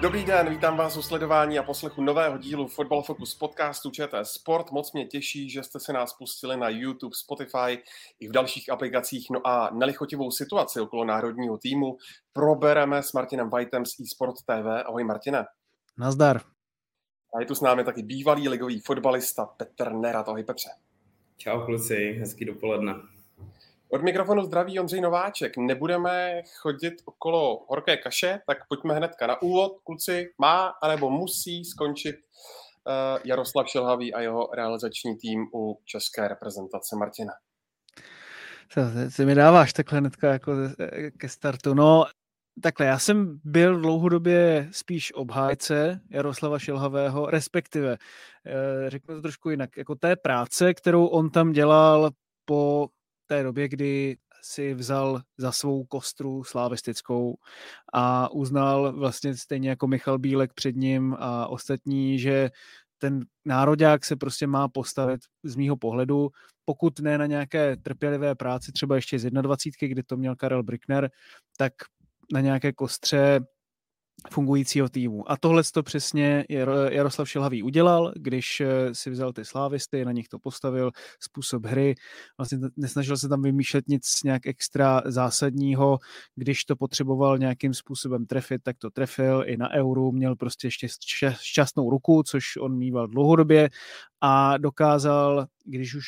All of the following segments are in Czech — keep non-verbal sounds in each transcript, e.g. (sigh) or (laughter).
Dobrý den, vítám vás u sledování a poslechu nového dílu Football Focus podcastu ČT Sport. Moc mě těší, že jste se nás pustili na YouTube, Spotify i v dalších aplikacích. No a nelichotivou situaci okolo národního týmu probereme s Martinem Whiteem z eSport TV. Ahoj Martine. Nazdar. A je tu s námi taky bývalý ligový fotbalista Petr Nerat. Ahoj Petře. Čau kluci, hezký dopoledne. Od mikrofonu zdraví Ondřej Nováček. Nebudeme chodit okolo horké kaše, tak pojďme hnedka na úvod. Kluci, má anebo musí skončit uh, Jaroslav Šilhavý a jeho realizační tým u české reprezentace Martina. Co, ty mi dáváš takhle hnedka jako ke startu. No, takhle, já jsem byl dlouhodobě spíš obhájce Jaroslava Šilhavého, respektive, eh, řeknu to trošku jinak, jako té práce, kterou on tam dělal po té době, kdy si vzal za svou kostru slávistickou a uznal vlastně stejně jako Michal Bílek před ním a ostatní, že ten nároďák se prostě má postavit z mýho pohledu, pokud ne na nějaké trpělivé práci, třeba ještě z 21, kdy to měl Karel Brickner, tak na nějaké kostře fungujícího týmu. A tohle to přesně Jaroslav Šilhavý udělal, když eh, si vzal ty slávisty, na nich to postavil, způsob hry, vlastně nesnažil se tam vymýšlet nic nějak extra zásadního, když to potřeboval nějakým způsobem trefit, tak to trefil i na euru, měl prostě ještě šťastnou ruku, což on mýval dlouhodobě a dokázal, když už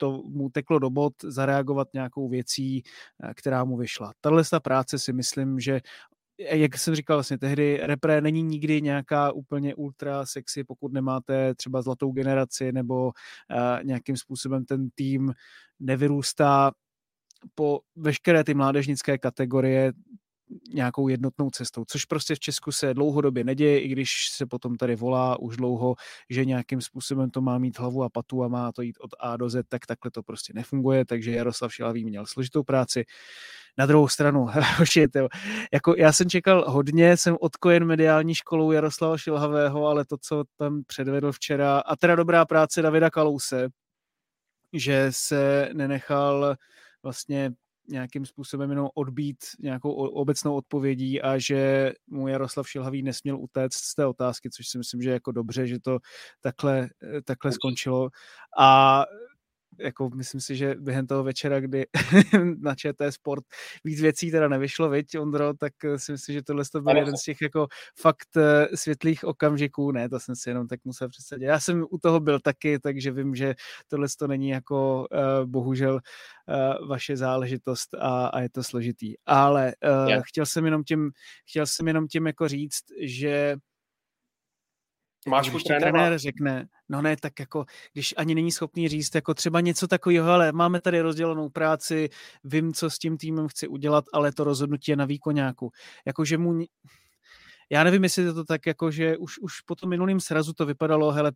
to mu teklo do bod, zareagovat nějakou věcí, eh, která mu vyšla. Tahle práce si myslím, že jak jsem říkal vlastně tehdy, repre není nikdy nějaká úplně ultra sexy, pokud nemáte třeba zlatou generaci nebo uh, nějakým způsobem ten tým nevyrůstá po veškeré ty mládežnické kategorie nějakou jednotnou cestou, což prostě v Česku se dlouhodobě neděje, i když se potom tady volá už dlouho, že nějakým způsobem to má mít hlavu a patu a má to jít od A do Z, tak takhle to prostě nefunguje, takže Jaroslav Šilavý měl složitou práci. Na druhou stranu, (laughs) to, jako já jsem čekal hodně, jsem odkojen mediální školou Jaroslava Šilhavého, ale to, co tam předvedl včera, a teda dobrá práce Davida Kalouse, že se nenechal vlastně nějakým způsobem jenom odbít nějakou obecnou odpovědí a že mu Jaroslav Šilhavý nesměl utéct z té otázky, což si myslím, že je jako dobře, že to takhle, takhle skončilo. A jako myslím si, že během toho večera, kdy (laughs) na ČT Sport víc věcí teda nevyšlo, viď, Ondro, tak eh, si myslím, že tohle to byl jeden z těch jako fakt eh, světlých okamžiků, ne, to jsem si jenom tak musel představit. Já jsem u toho byl taky, takže vím, že tohle to není jako uh, bohužel vaše záležitost a, a je to složitý. Ale yeah. chtěl jsem jenom tím, chtěl jsem jenom tím jako říct, že Máš když trenér, trenér řekne, no ne, tak jako, když ani není schopný říct, jako třeba něco takového, ale máme tady rozdělenou práci, vím, co s tím týmem chci udělat, ale to rozhodnutí je na výkoňáku. Jakože mu, já nevím, jestli je to tak, jako, že už, už po tom minulým srazu to vypadalo, hele,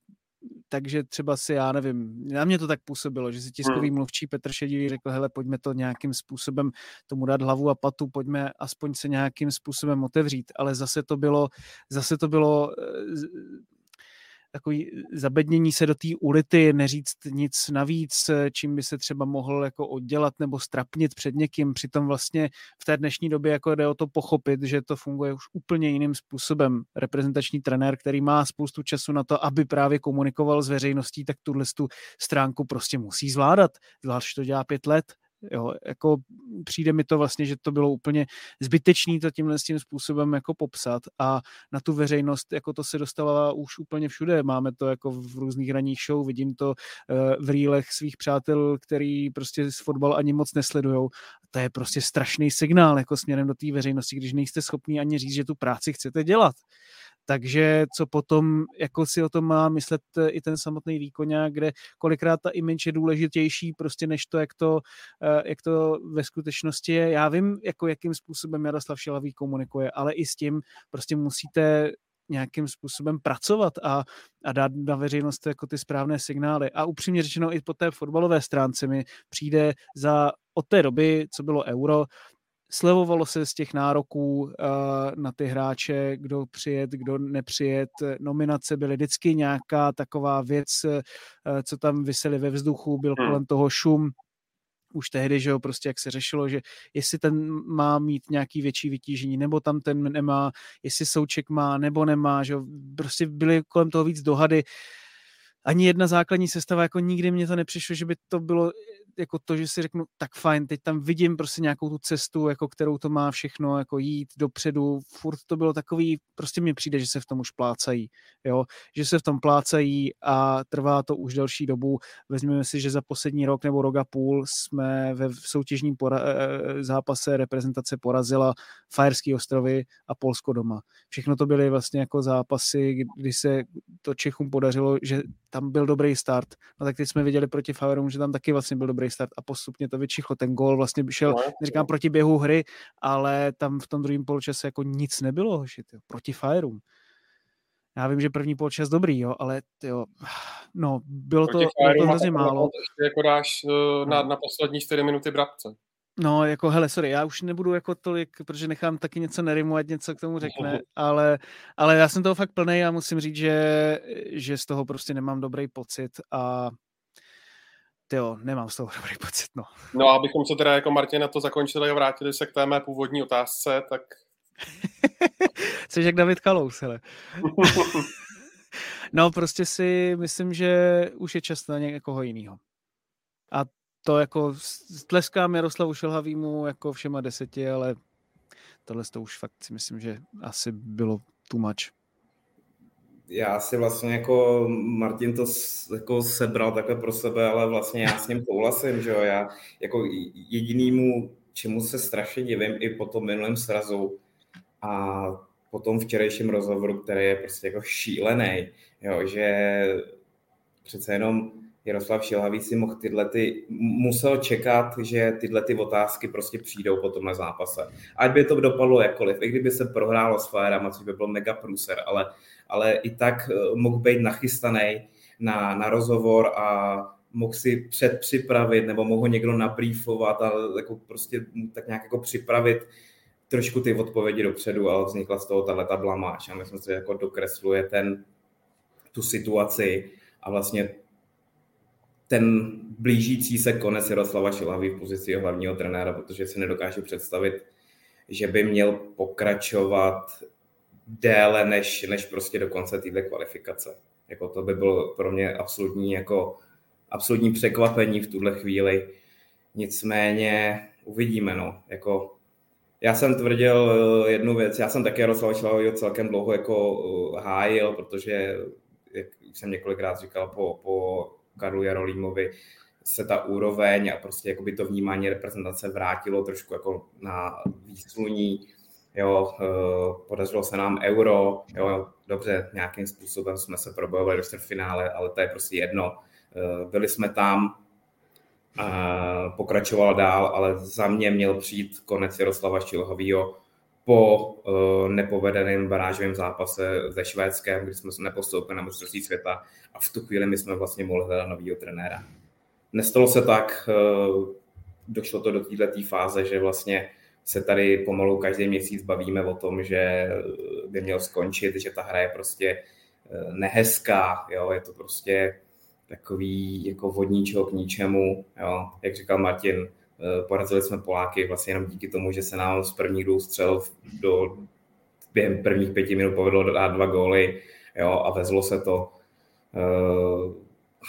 takže třeba si, já nevím, na mě to tak působilo, že si tiskový hmm. mluvčí Petr Šedivý řekl, hele, pojďme to nějakým způsobem tomu dát hlavu a patu, pojďme aspoň se nějakým způsobem otevřít, ale zase to bylo, zase to bylo eh, takový zabednění se do té ulity, neříct nic navíc, čím by se třeba mohl jako oddělat nebo strapnit před někým. Přitom vlastně v té dnešní době jako jde o to pochopit, že to funguje už úplně jiným způsobem. Reprezentační trenér, který má spoustu času na to, aby právě komunikoval s veřejností, tak tuhle tu stránku prostě musí zvládat. Zvlášť to dělá pět let Jo, jako přijde mi to vlastně, že to bylo úplně zbytečný to tímhle tím způsobem jako popsat a na tu veřejnost jako to se dostává už úplně všude. Máme to jako v různých ranních show, vidím to eh, v rýlech svých přátel, který prostě s fotbal ani moc nesledujou. To je prostě strašný signál jako směrem do té veřejnosti, když nejste schopni ani říct, že tu práci chcete dělat. Takže co potom, jako si o tom má myslet eh, i ten samotný výkonák, kde kolikrát ta image je důležitější prostě než to, jak to, eh, jak to ve skutečnosti je. Já vím, jako jakým způsobem Jaroslav Šilavý komunikuje, ale i s tím prostě musíte nějakým způsobem pracovat a, a dát na veřejnost jako ty správné signály. A upřímně řečeno i po té fotbalové stránce mi přijde za od té doby, co bylo euro, slevovalo se z těch nároků uh, na ty hráče, kdo přijet, kdo nepřijet. Nominace byly vždycky nějaká taková věc, uh, co tam vysely ve vzduchu, byl hmm. kolem toho šum, už tehdy, že jo, prostě jak se řešilo, že jestli ten má mít nějaký větší vytížení, nebo tam ten nemá, jestli Souček má, nebo nemá, že jo, prostě byly kolem toho víc dohady. Ani jedna základní sestava, jako nikdy mě to nepřišlo, že by to bylo jako to, že si řeknu, tak fajn, teď tam vidím prostě nějakou tu cestu, jako kterou to má všechno, jako jít dopředu, furt to bylo takový, prostě mi přijde, že se v tom už plácají, jo, že se v tom plácají a trvá to už delší dobu. Vezměme si, že za poslední rok nebo rok a půl jsme ve soutěžním pora- e, e, zápase reprezentace porazila Fajerský ostrovy a Polsko doma. Všechno to byly vlastně jako zápasy, kdy se to Čechům podařilo, že tam byl dobrý start. No tak teď jsme viděli proti Fajerům, že tam taky vlastně byl dobrý start a postupně to vyčichlo. Ten gol vlastně šel, no, neříkám proti běhu hry, ale tam v tom druhém poločase jako nic nebylo, že tyjo, proti Fajerům. Já vím, že první poločas dobrý, jo, ale tyjo, no, bylo to, bylo to hrozně málo. Jako dáš uh, na, na poslední 4 minuty Brabce. No, jako hele, sorry, já už nebudu jako tolik, protože nechám taky něco nerimovat, něco k tomu řekne, ale, ale já jsem toho fakt plný a musím říct, že, že z toho prostě nemám dobrý pocit a jo, nemám z toho (laughs) dobrý pocit, no. No a abychom se teda jako Martin na to zakončili a vrátili se k té mé původní otázce, tak... (laughs) Jsi jak David Kalous, hele. (laughs) no prostě si myslím, že už je čas na někoho jiného. A to jako tleskám Jaroslavu Šelhavýmu jako všema deseti, ale tohle to už fakt si myslím, že asi bylo too much. Já si vlastně jako Martin to jako sebral takhle pro sebe, ale vlastně já s ním souhlasím, že jo, já jako jedinýmu, čemu se strašně divím i po tom minulém srazu a po tom včerejším rozhovoru, který je prostě jako šílený, jo, že přece jenom Jaroslav Šilhavý si mohl tyhle ty, musel čekat, že tyhle ty otázky prostě přijdou po tomhle zápase. Ať by to dopadlo jakkoliv, i kdyby se prohrálo s Fajerama, což by byl mega průser, ale, ale i tak eh, mohl být nachystaný na, na rozhovor a mohl si předpřipravit, nebo mohl někdo nabrýfovat a jako prostě tak nějak jako připravit trošku ty odpovědi dopředu, ale vznikla z toho tahle blamáž a myslím si, že jako dokresluje ten, tu situaci a vlastně ten blížící se konec Jaroslava Šilavy v pozici hlavního trenéra, protože si nedokážu představit, že by měl pokračovat déle než, než prostě do konce této kvalifikace. Jako to by bylo pro mě absolutní, jako, absolutní překvapení v tuhle chvíli. Nicméně uvidíme, no. Jako, já jsem tvrdil eh, jednu věc, já jsem také Jaroslava Šilavýho celkem dlouho jako eh, hájil, protože, jak jsem několikrát říkal, po, po Karlu Jarolímovi se ta úroveň a prostě jakoby to vnímání reprezentace vrátilo trošku jako na výsluní. Jo, eh, podařilo se nám euro, jo, dobře, nějakým způsobem jsme se probojovali do finále, ale to je prostě jedno. Eh, byli jsme tam, pokračoval dál, ale za mě měl přijít konec Jaroslava Šilhovýho po uh, nepovedeném barážovém zápase se Švédskem, kdy jsme se nepostoupili na mistrovství světa a v tu chvíli my jsme vlastně mohli hledat nového trenéra. Nestalo se tak, uh, došlo to do této fáze, že vlastně se tady pomalu každý měsíc bavíme o tom, že by měl skončit, že ta hra je prostě nehezká, jo, je to prostě takový jako vodníčeho k ničemu, jo, jak říkal Martin, Eh, porazili jsme Poláky vlastně jenom díky tomu, že se nám z prvních dvou střel do, během prvních pěti minut povedlo dát dva góly jo, a vezlo se to. Uh,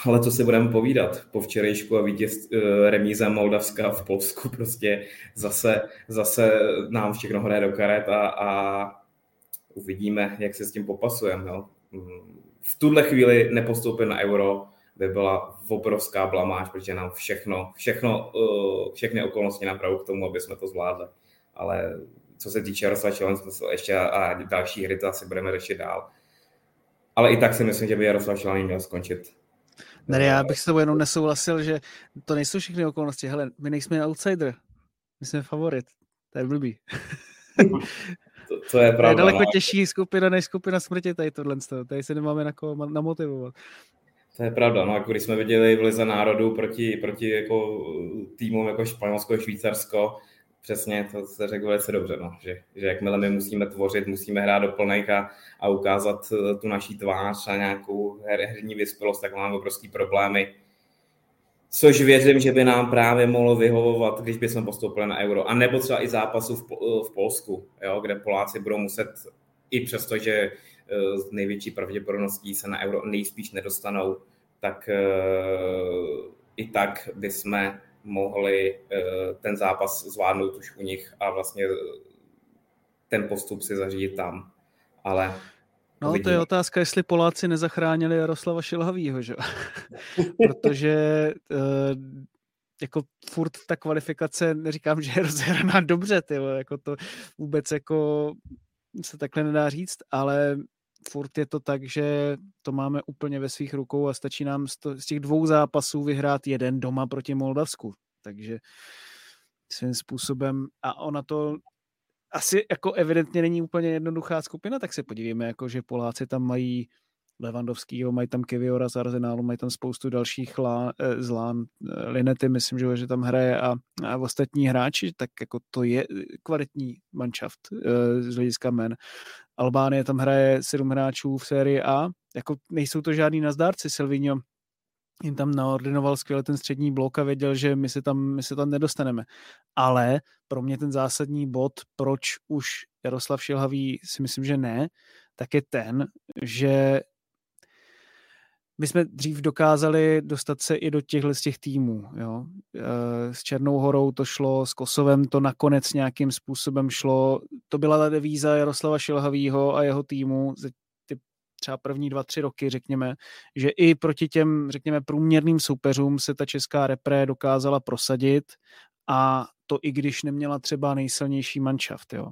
ale co si budeme povídat? Po včerejšku a vítěz uh, remíze Moldavska v Polsku (laughs) prostě zase, zase nám všechno hraje do karet a, a uvidíme, jak se s tím popasujeme. V tuhle chvíli nepostoupit na euro by byla obrovská blamáž, protože nám všechno, všechno, uh, všechny okolnosti napravou k tomu, aby jsme to zvládli. Ale co se týče Jaroslava Challenge, ještě a další hry, to asi budeme řešit dál. Ale i tak si myslím, že by Jaroslav Challenge měl skončit. Ne, já bych s tebou jenom nesouhlasil, že to nejsou všechny okolnosti. Hele, my nejsme outsider, my jsme favorit. To je blbý. (laughs) to, to je pravda. To je daleko no. těžší skupina než skupina smrti tady tohle. Tady se nemáme na koho namotivovat. To je pravda, no, jako když jsme viděli v Lize národů proti, proti jako týmům jako Španělsko, Švýcarsko, přesně to se řekl velice dobře, no, že, že jakmile my musíme tvořit, musíme hrát do plných a, a ukázat eh, tu naší tvář a nějakou her, herní vyspělost, tak máme obrovský problémy. Což věřím, že by nám právě mohlo vyhovovat, když bychom postoupili na euro. A nebo třeba i zápasu v, v Polsku, jo, kde Poláci budou muset, i přesto, že s největší pravděpodobností se na euro nejspíš nedostanou, tak uh, i tak bychom mohli uh, ten zápas zvládnout už u nich a vlastně ten postup si zařídit tam. Ale No, to je otázka, jestli Poláci nezachránili Jaroslava Šilhavýho, že? (laughs) Protože jako furt ta kvalifikace, neříkám, že je rozhraná dobře, tyjo, jako to vůbec jako se takhle nedá říct, ale furt je to tak, že to máme úplně ve svých rukou a stačí nám z, to, z těch dvou zápasů vyhrát jeden doma proti Moldavsku. Takže svým způsobem, a ona to asi jako evidentně není úplně jednoduchá skupina, tak se podívejme, jako že Poláci tam mají Levandovskýho, mají tam Kiviora z Arsenálu, mají tam spoustu dalších lá, eh, z Lán, eh, Linety, myslím, že, že tam hraje a, a ostatní hráči, tak jako to je kvalitní manšaft eh, z hlediska men. Albánie tam hraje sedm hráčů v sérii A, jako nejsou to žádný nazdárci, Silvino jim tam naordinoval skvěle ten střední blok a věděl, že my se tam, my se tam nedostaneme. Ale pro mě ten zásadní bod, proč už Jaroslav Šilhavý si myslím, že ne, tak je ten, že my jsme dřív dokázali dostat se i do těchto z těch týmů. Jo. E, s Černou horou to šlo, s Kosovem to nakonec nějakým způsobem šlo. To byla ta devíza Jaroslava Šilhavýho a jeho týmu ze ty třeba první dva, tři roky, řekněme, že i proti těm, řekněme, průměrným soupeřům se ta česká repre dokázala prosadit a to i když neměla třeba nejsilnější manšaft. Jo.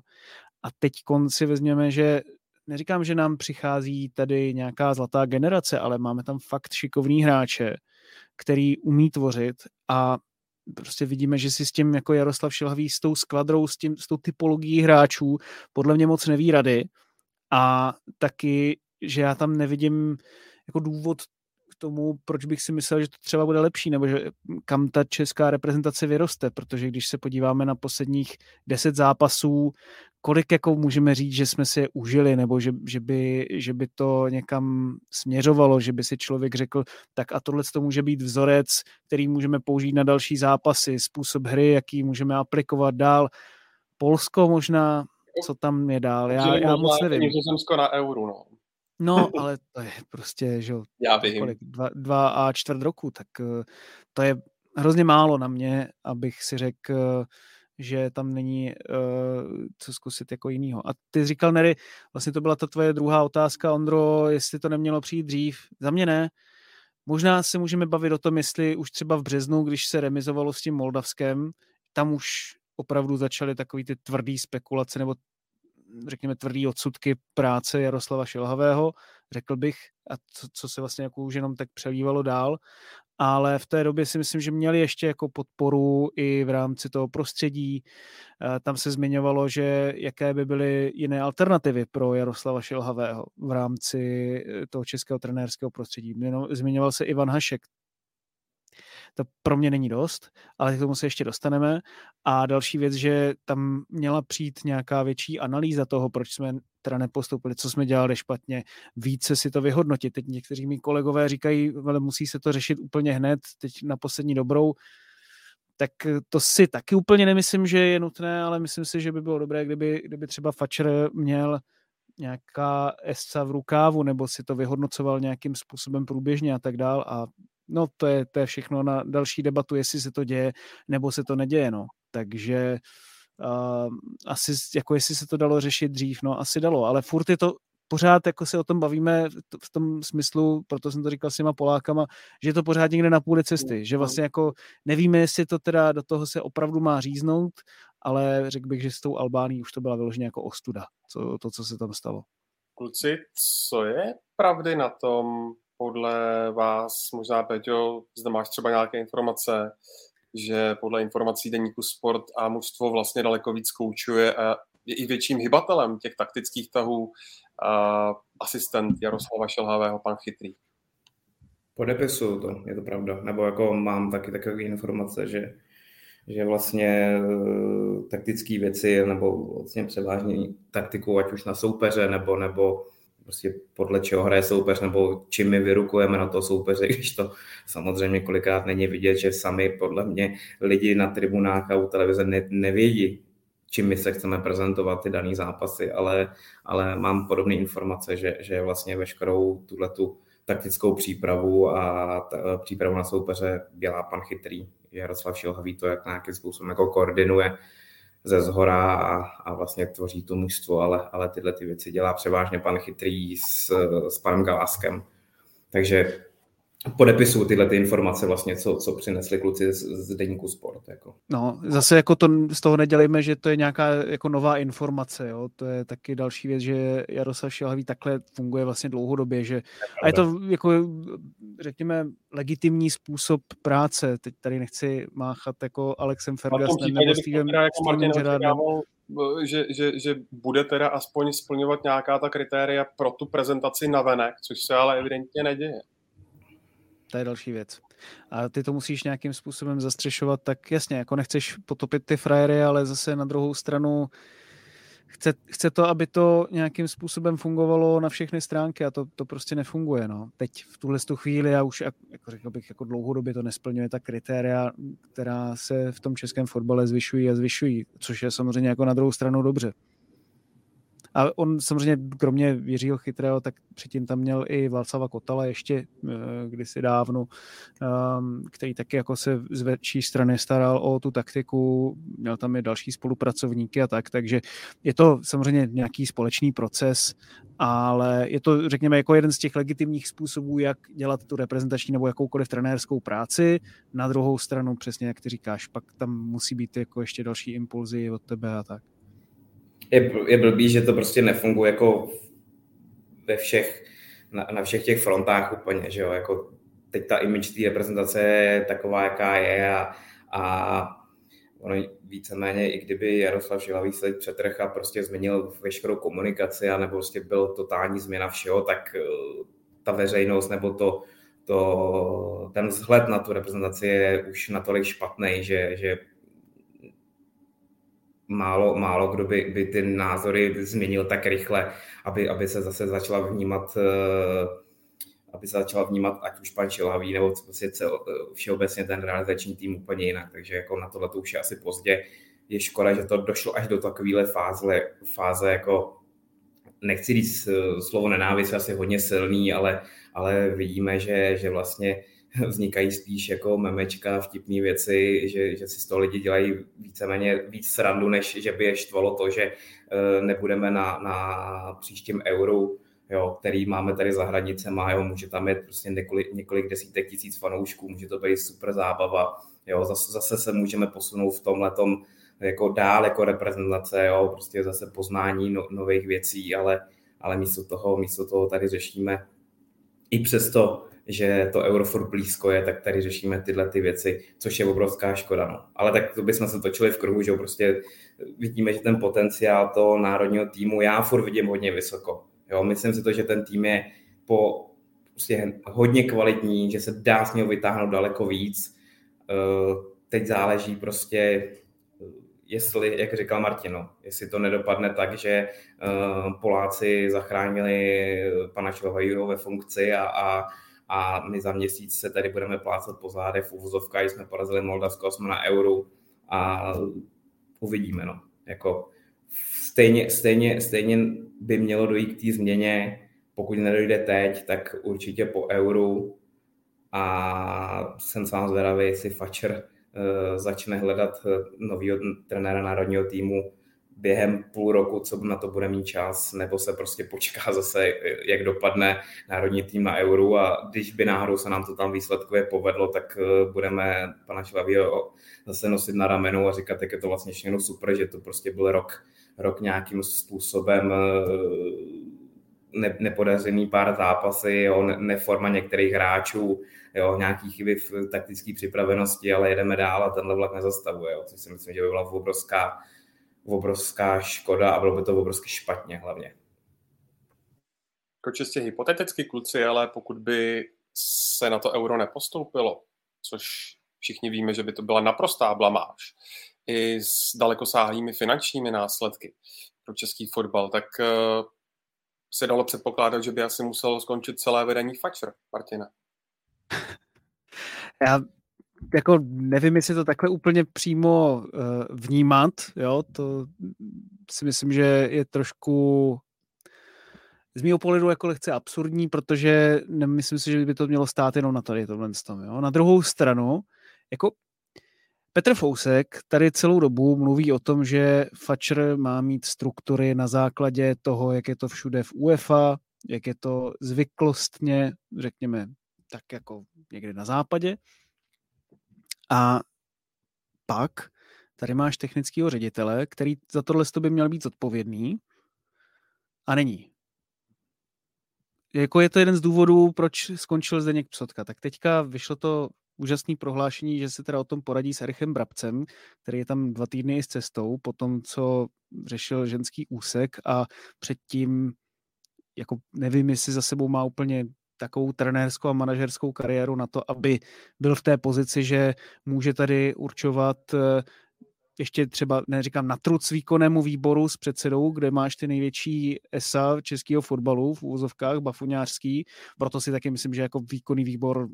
A teď konci vezměme, že neříkám, že nám přichází tady nějaká zlatá generace, ale máme tam fakt šikovný hráče, který umí tvořit a prostě vidíme, že si s tím jako Jaroslav Šilhavý s tou skvadrou, s, tím, s tou typologií hráčů podle mě moc neví rady. A taky, že já tam nevidím jako důvod k tomu, proč bych si myslel, že to třeba bude lepší, nebo že kam ta česká reprezentace vyroste, protože když se podíváme na posledních deset zápasů, kolik jako můžeme říct, že jsme si je užili, nebo že, že, by, že by to někam směřovalo, že by si člověk řekl, tak a tohle to může být vzorec, který můžeme použít na další zápasy, způsob hry, jaký můžeme aplikovat dál. Polsko možná, co tam je dál, já, já moc nevím. Nizozemsko na euro, no. No, ale to je prostě, že Já vím. Kolik, dva, dva a čtvrt roku, tak eh, to je hrozně málo na mě, abych si řekl, že tam není uh, co zkusit jako jinýho. A ty říkal, Nery, vlastně to byla ta tvoje druhá otázka, Ondro, jestli to nemělo přijít dřív. Za mě ne. Možná se můžeme bavit o tom, jestli už třeba v březnu, když se remizovalo s tím Moldavskem, tam už opravdu začaly takový ty tvrdý spekulace nebo řekněme, tvrdý odsudky práce Jaroslava Šilhavého, řekl bych, a co, co se vlastně jako už jenom tak přelívalo dál, ale v té době si myslím, že měli ještě jako podporu i v rámci toho prostředí. Eh, tam se zmiňovalo, že jaké by byly jiné alternativy pro Jaroslava Šilhavého v rámci eh, toho českého trenérského prostředí. Zmiňoval se Ivan Hašek, to pro mě není dost, ale k tomu se ještě dostaneme. A další věc, že tam měla přijít nějaká větší analýza toho, proč jsme teda nepostoupili, co jsme dělali špatně, více si to vyhodnotit. Teď někteří mý kolegové říkají, ale musí se to řešit úplně hned, teď na poslední dobrou, tak to si taky úplně nemyslím, že je nutné, ale myslím si, že by bylo dobré, kdyby, kdyby třeba Fatcher měl nějaká esca v rukávu, nebo si to vyhodnocoval nějakým způsobem průběžně a tak dál a no to je, to je všechno na další debatu, jestli se to děje, nebo se to neděje, no. Takže uh, asi, jako jestli se to dalo řešit dřív, no asi dalo, ale furt je to pořád jako se o tom bavíme v tom smyslu, proto jsem to říkal s těma Polákama, že je to pořád někde na půli cesty, že vlastně jako nevíme, jestli to teda do toho se opravdu má říznout, ale řekl bych, že s tou Albánií už to byla vyloženě jako ostuda, co, to, co se tam stalo. Kluci, co je pravdy na tom, podle vás, možná Peťo, zde máš třeba nějaké informace, že podle informací deníku Sport a mužstvo vlastně daleko víc koučuje a je i větším hybatelem těch taktických tahů uh, asistent Jaroslava Šelhavého, pan Chytrý. Podepisu to, je to pravda. Nebo jako mám taky takové informace, že, že vlastně uh, taktické věci nebo vlastně převážně taktiku, ať už na soupeře nebo, nebo prostě podle čeho hraje soupeř nebo čím my vyrukujeme na to soupeře, (laughs) když to samozřejmě kolikrát není vidět, že sami podle mě lidi na tribunách a u televize ne, nevědí, čím my se chceme prezentovat ty dané zápasy, ale, ale mám podobné informace, že, že vlastně veškerou tuhle tu taktickou přípravu a ta, přípravu na soupeře dělá pan Chytrý. Jaroslav Šilhavý to jak nějakým způsobem jako koordinuje ze zhora a, a vlastně tvoří to mužstvo, ale, ale tyhle ty věci dělá převážně pan Chytrý s, s panem Galáskem. Takže podepisu tyhle ty informace vlastně, co, co přinesli kluci z, z deníku sport. Jako. No, zase jako to z toho nedělejme, že to je nějaká jako nová informace, jo? to je taky další věc, že Jaroslav Šilhavý takhle funguje vlastně dlouhodobě, že a je to jako řekněme legitimní způsob práce, teď tady nechci máchat jako Alexem Fergusem nebo Stevem, jako Martin že, že, že bude teda aspoň splňovat nějaká ta kritéria pro tu prezentaci na venek, což se ale evidentně neděje to je další věc. A ty to musíš nějakým způsobem zastřešovat, tak jasně, jako nechceš potopit ty frajery, ale zase na druhou stranu chce, chce to, aby to nějakým způsobem fungovalo na všechny stránky a to, to prostě nefunguje. No. Teď v tuhle chvíli a už, jako řekl bych, jako dlouhodobě to nesplňuje ta kritéria, která se v tom českém fotbale zvyšují a zvyšují, což je samozřejmě jako na druhou stranu dobře. A on samozřejmě kromě Jiřího Chytrého, tak předtím tam měl i Václava Kotala ještě eh, kdysi dávno, ehm, který taky jako se z větší strany staral o tu taktiku, měl tam i další spolupracovníky a tak, takže je to samozřejmě nějaký společný proces, ale je to, řekněme, jako jeden z těch legitimních způsobů, jak dělat tu reprezentační nebo jakoukoliv trenérskou práci. Na druhou stranu, přesně jak ty říkáš, pak tam musí být jako ještě další impulzy od tebe a tak je, je blbý, že to prostě nefunguje jako ve všech, na, na všech těch frontách úplně, že jo, jako teď ta image té reprezentace je taková, jaká je a, a ono víceméně, i kdyby Jaroslav Žilavý se přetrh a prostě změnil veškerou komunikaci a nebo prostě byl totální změna všeho, tak eh, ta veřejnost nebo to, to, ten vzhled na tu reprezentaci je už natolik špatný, že, že málo, málo kdo by, by ty názory změnil tak rychle, aby, aby se zase začala vnímat eh, aby se začala vnímat ať už pan Šilhavý nebo prostě cel, eh, všeobecně ten realizační tým úplně jinak. Takže jako na tohle to už je asi pozdě. Je škoda, že to došlo až do takovéhle fáze, fáze jako nechci říct eh, slovo nenávist, asi hodně silný, ale, ale vidíme, že, že vlastně (laughs) vznikají spíš jako memečka, vtipné věci, že, že si z toho lidi dělají víceméně víc srandu, než že by je štvalo to, že eh, nebudeme na, na příštím euru, jo, který máme tady za hranicema, jo, může tam mít prostě několik, několik desítek tisíc fanoušků, může to být super zábava, jo, zase, zase se můžeme posunout v tomhle jako dál jako reprezentace, jo, prostě zase poznání no, nových věcí, ale, ale místo toho, místo toho tady řešíme i přesto, že to euro furt blízko je, tak tady řešíme tyhle ty věci, což je obrovská škoda. No. Ale tak to bychom se točili v kruhu, že prostě vidíme, že ten potenciál toho národního týmu já furt vidím hodně vysoko. Jo, myslím si to, že ten tým je po prostě hodně kvalitní, že se dá s něho vytáhnout daleko víc. Eh, teď záleží prostě, jestli, jak říkal Martino, jestli to nedopadne tak, že eh, Poláci zachránili pana Šilhajího ve funkci a, a a my za měsíc se tady budeme plácat po zádech v uvozovkách, jsme porazili Moldavsko, jsme na euro a uvidíme. No. Jako stejně, stejně, stejně by mělo dojít k té změně, pokud nedojde teď, tak určitě po euru a jsem sám zvědavý, jestli Fatscher uh, začne hledat eh, nového trenéra národního týmu během půl roku, co na to bude mít čas, nebo se prostě počká zase, jak dopadne národní tým na euru. A když by náhodou se nám to tam výsledkově povedlo, tak eh, budeme pana Šlavýho zase nosit na ramenu a říkat, jak je to vlastně všechno super, že to prostě byl rok, rok nějakým způsobem eh, ne, nepodařený pár zápasy, jo, neforma některých hráčů, jo, nějaký chyby v taktické připravenosti, ale jedeme dál a tenhle vlak nezastavuje, jo, což si myslím, že by byla obrovská obrovská škoda a bylo by to obrovsky špatně hlavně. Jako čistě hypoteticky, kluci, ale pokud by se na to euro nepostoupilo, což všichni víme, že by to byla naprostá blamáž, i s dalekosáhlými finančními následky pro český fotbal, tak uh, se dalo předpokládat, že by asi musel skončit celé vedení Fatcher, Martina. (laughs) Já jako nevím, jestli to takhle úplně přímo uh, vnímat, jo, to si myslím, že je trošku z mého pohledu jako lehce absurdní, protože nemyslím si, že by to mělo stát jenom na tady tohle. Jo. Na druhou stranu, jako Petr Fousek tady celou dobu mluví o tom, že Fatcher má mít struktury na základě toho, jak je to všude v UEFA, jak je to zvyklostně, řekněme, tak jako někde na západě. A pak tady máš technického ředitele, který za tohle by měl být zodpovědný a není. Jako je to jeden z důvodů, proč skončil Zdeněk Psotka. Tak teďka vyšlo to úžasné prohlášení, že se teda o tom poradí s Erichem Brabcem, který je tam dva týdny s cestou, po tom, co řešil ženský úsek a předtím, jako nevím, jestli za sebou má úplně takovou trenérskou a manažerskou kariéru na to, aby byl v té pozici, že může tady určovat eh, ještě třeba, neříkám, na truc výkonnému výboru s předsedou, kde máš ty největší ESA českého fotbalu v úvozovkách, bafuňářský, proto si taky myslím, že jako výkonný výbor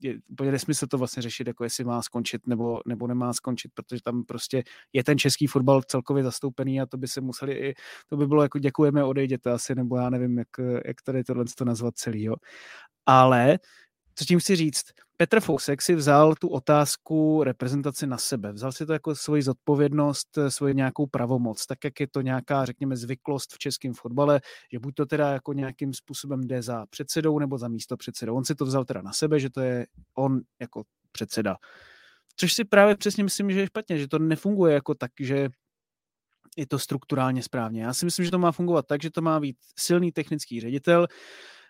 je úplně nesmysl to vlastně řešit, jako jestli má skončit nebo, nebo nemá skončit, protože tam prostě je ten český fotbal celkově zastoupený a to by se museli i, to by bylo jako děkujeme, odejděte asi, nebo já nevím, jak, jak tady tohle to nazvat celý, jo. Ale co tím chci říct? Petr Fousek si vzal tu otázku reprezentaci na sebe. Vzal si to jako svoji zodpovědnost, svoji nějakou pravomoc, tak jak je to nějaká, řekněme, zvyklost v českém fotbale, že buď to teda jako nějakým způsobem jde za předsedou nebo za místo předsedou. On si to vzal teda na sebe, že to je on jako předseda. Což si právě přesně myslím, že je špatně, že to nefunguje jako tak, že je to strukturálně správně. Já si myslím, že to má fungovat tak, že to má být silný technický ředitel,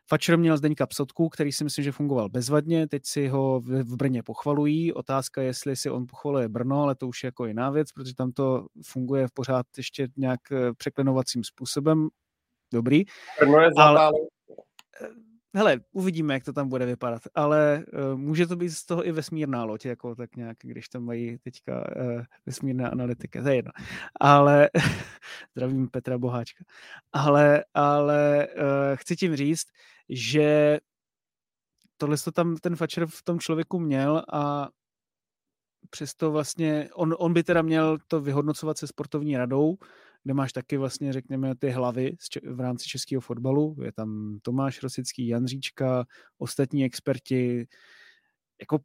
Fatcher měl Zdeňka Psotku, který si myslím, že fungoval bezvadně, teď si ho v Brně pochvalují. Otázka je, jestli si on pochvaluje Brno, ale to už je jako jiná věc, protože tam to funguje v pořád ještě nějak eh, překlenovacím způsobem. Dobrý. Brno je ale, eh, hele, uvidíme, jak to tam bude vypadat, ale uh, může to být z toho i vesmírná loď, jako tak nějak, když tam mají teďka uh, vesmírné analytiky, to je jedno. Ale, (laughs) zdravím Petra Boháčka, ale, ale uh, chci tím říct, že tohle to tam ten Fatcher v tom člověku měl a přesto vlastně, on, on by teda měl to vyhodnocovat se sportovní radou, kde máš taky vlastně, řekněme, ty hlavy v rámci českého fotbalu. Je tam Tomáš Rosický, Jan Říčka, ostatní experti. Jako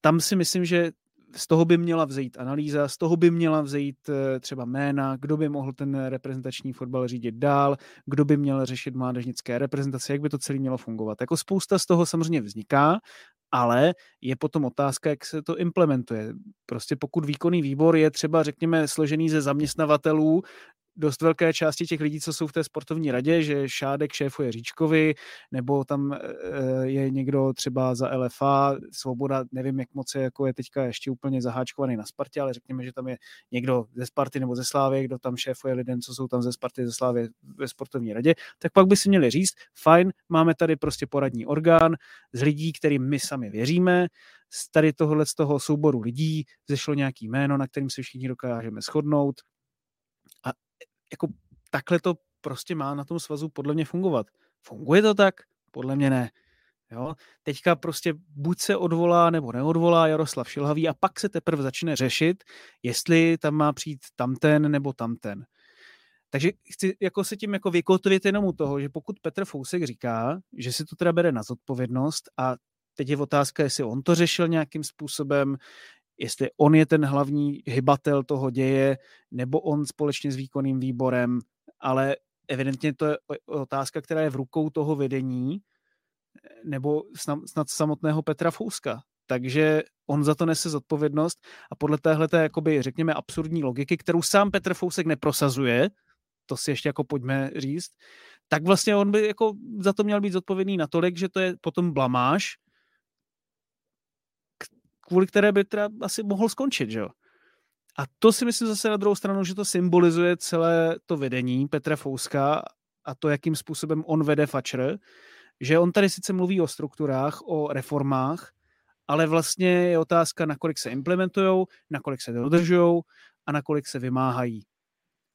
tam si myslím, že z toho by měla vzejít analýza, z toho by měla vzejít eh, třeba jména, kdo by mohl ten reprezentační fotbal řídit dál, kdo by měl řešit mládežnické reprezentace, jak by to celé mělo fungovat. Jako spousta z toho samozřejmě vzniká, ale je potom otázka, jak se to implementuje. Prostě pokud výkonný výbor je třeba, řekněme, složený ze zaměstnavatelů, dost velké části těch lidí, co jsou v té sportovní radě, že Šádek šéfuje Říčkovi, nebo tam e, je někdo třeba za LFA, Svoboda, nevím, jak moc je, jako je teďka ještě úplně zaháčkovaný na Spartě, ale řekněme, že tam je někdo ze Sparty nebo ze Slávy, kdo tam šéfuje lidem, co jsou tam ze Sparty, ze Slávy ve sportovní radě, tak pak by si měli říct, fajn, máme tady prostě poradní orgán z lidí, kterým my sami věříme, z tady tohohle z toho souboru lidí zešlo nějaký jméno, na kterým se všichni dokážeme shodnout, jako takhle to prostě má na tom svazu podle mě fungovat. Funguje to tak? Podle mě ne. Jo? Teďka prostě buď se odvolá nebo neodvolá Jaroslav Šilhavý a pak se teprve začne řešit, jestli tam má přijít tamten nebo tamten. Takže chci jako se tím jako vykotvit jenom u toho, že pokud Petr Fousek říká, že si to teda bere na zodpovědnost a teď je otázka, jestli on to řešil nějakým způsobem, jestli on je ten hlavní hybatel toho děje, nebo on společně s výkonným výborem, ale evidentně to je otázka, která je v rukou toho vedení, nebo snad samotného Petra Fouska. Takže on za to nese zodpovědnost a podle téhle, jakoby, řekněme, absurdní logiky, kterou sám Petr Fousek neprosazuje, to si ještě jako pojďme říct, tak vlastně on by jako za to měl být zodpovědný natolik, že to je potom blamáž, kvůli které by teda asi mohl skončit, že jo. A to si myslím zase na druhou stranu, že to symbolizuje celé to vedení Petra Fouska a to, jakým způsobem on vede Fatcher, že on tady sice mluví o strukturách, o reformách, ale vlastně je otázka, nakolik se implementují, nakolik se dodržují a nakolik se vymáhají.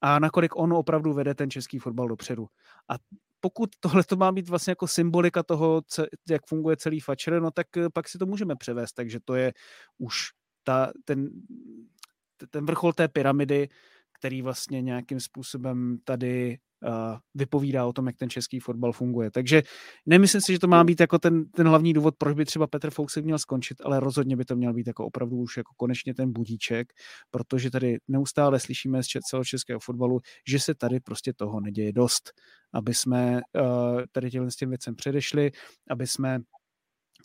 A nakolik on opravdu vede ten český fotbal dopředu. A pokud tohle to má být vlastně jako symbolika toho, jak funguje celý Fatcher, no tak eh, pak si to můžeme převést. Takže to je už ta, ten, ten vrchol té pyramidy, který vlastně nějakým způsobem tady vypovídá o tom, jak ten český fotbal funguje. Takže nemyslím si, že to má být jako ten, ten hlavní důvod, proč by třeba Petr Fousek měl skončit, ale rozhodně by to měl být jako opravdu už jako konečně ten budíček, protože tady neustále slyšíme z celočeského fotbalu, že se tady prostě toho neděje dost, aby jsme tady těm věcem předešli, aby jsme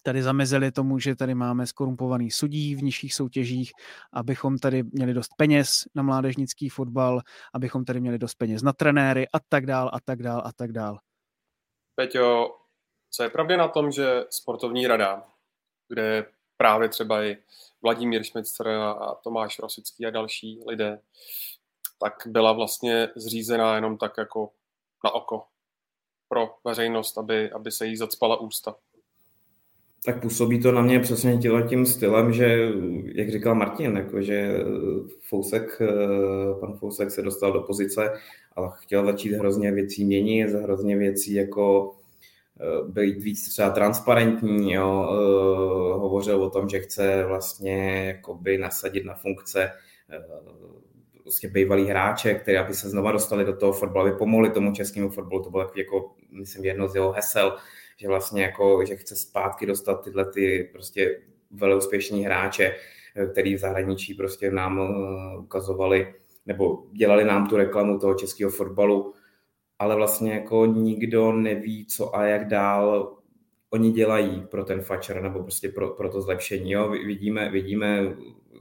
tady zamezili tomu, že tady máme skorumpovaný sudí v nižších soutěžích, abychom tady měli dost peněz na mládežnický fotbal, abychom tady měli dost peněz na trenéry a tak dál a tak dál a tak dál. Peťo, co je pravdě na tom, že sportovní rada, kde právě třeba i Vladimír Šmicr a Tomáš Rosický a další lidé, tak byla vlastně zřízená jenom tak jako na oko pro veřejnost, aby, aby se jí zacpala ústa. Tak působí to na mě přesně tím stylem, že, jak říkal Martin, jako, že Fousek, eh, pan Fousek se dostal do pozice, ale chtěl začít hrozně věcí měnit, hrozně věcí jako eh, být víc třeba transparentní, jo, eh, hovořil o tom, že chce vlastně jakoby nasadit na funkce prostě bývalý hráče, který aby se znova dostali do toho fotbalu, aby pomohli tomu českému fotbalu, to bylo jako, myslím, jedno z jeho hesel, že vlastně jako, že chce zpátky dostat tyhle ty prostě úspěšní hráče, eh, který v zahraničí prostě nám eh, ukazovali nebo dělali nám tu reklamu toho českého fotbalu, ale vlastně jako nikdo neví, co a jak dál oni dělají pro ten fačer nebo prostě pro, pro to zlepšení. Jo? Vidíme, vidíme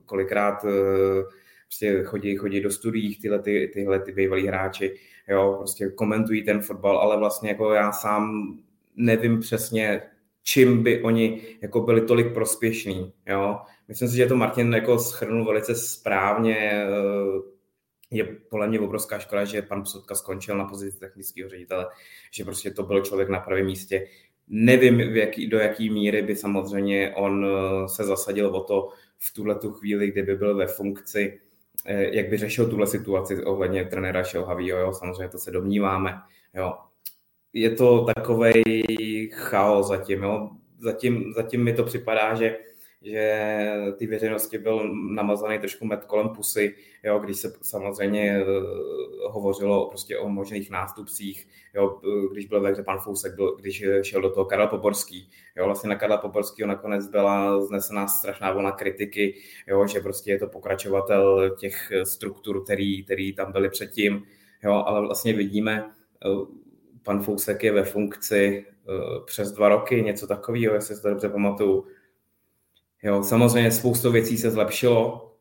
kolikrát eh, prostě chodí, chodí do studií tyhle, ty, tyhle ty bývalí hráči, jo, prostě komentují ten fotbal, ale vlastně jako já sám nevím přesně, čím by oni jako byli tolik prospěšní. Jo? Myslím si, že to Martin jako schrnul velice správně. Eh, je podle mě obrovská škoda, že pan Psotka skončil na pozici technického ředitele, že prostě to byl člověk na pravém místě. Nevím, v jaký, do jaký míry by samozřejmě on eh, se zasadil o to v tuhle tu chvíli, kdyby byl ve funkci, jak by řešil tuhle situaci ohledně trenéra Šelhavýho, jo, samozřejmě to se domníváme, jo, je to takový chaos zatím. Jo. Zatím, zatím mi to připadá, že, že ty veřejnosti byl namazaný trošku med kolem pusy, jo, když se samozřejmě uh, hovořilo prostě o možných nástupcích, jo, když byl ve hře pan Fousek, byl, když šel do toho Karel Poborský. Jo, vlastně na Karla Poborského nakonec byla znesená strašná vlna kritiky, jo, že prostě je to pokračovatel těch struktur, který, který tam byly předtím, jo, ale vlastně vidíme, pan Fousek je ve funkci přes dva roky, něco takového, jestli si to dobře pamatuju. Jo, samozřejmě spoustu věcí se zlepšilo,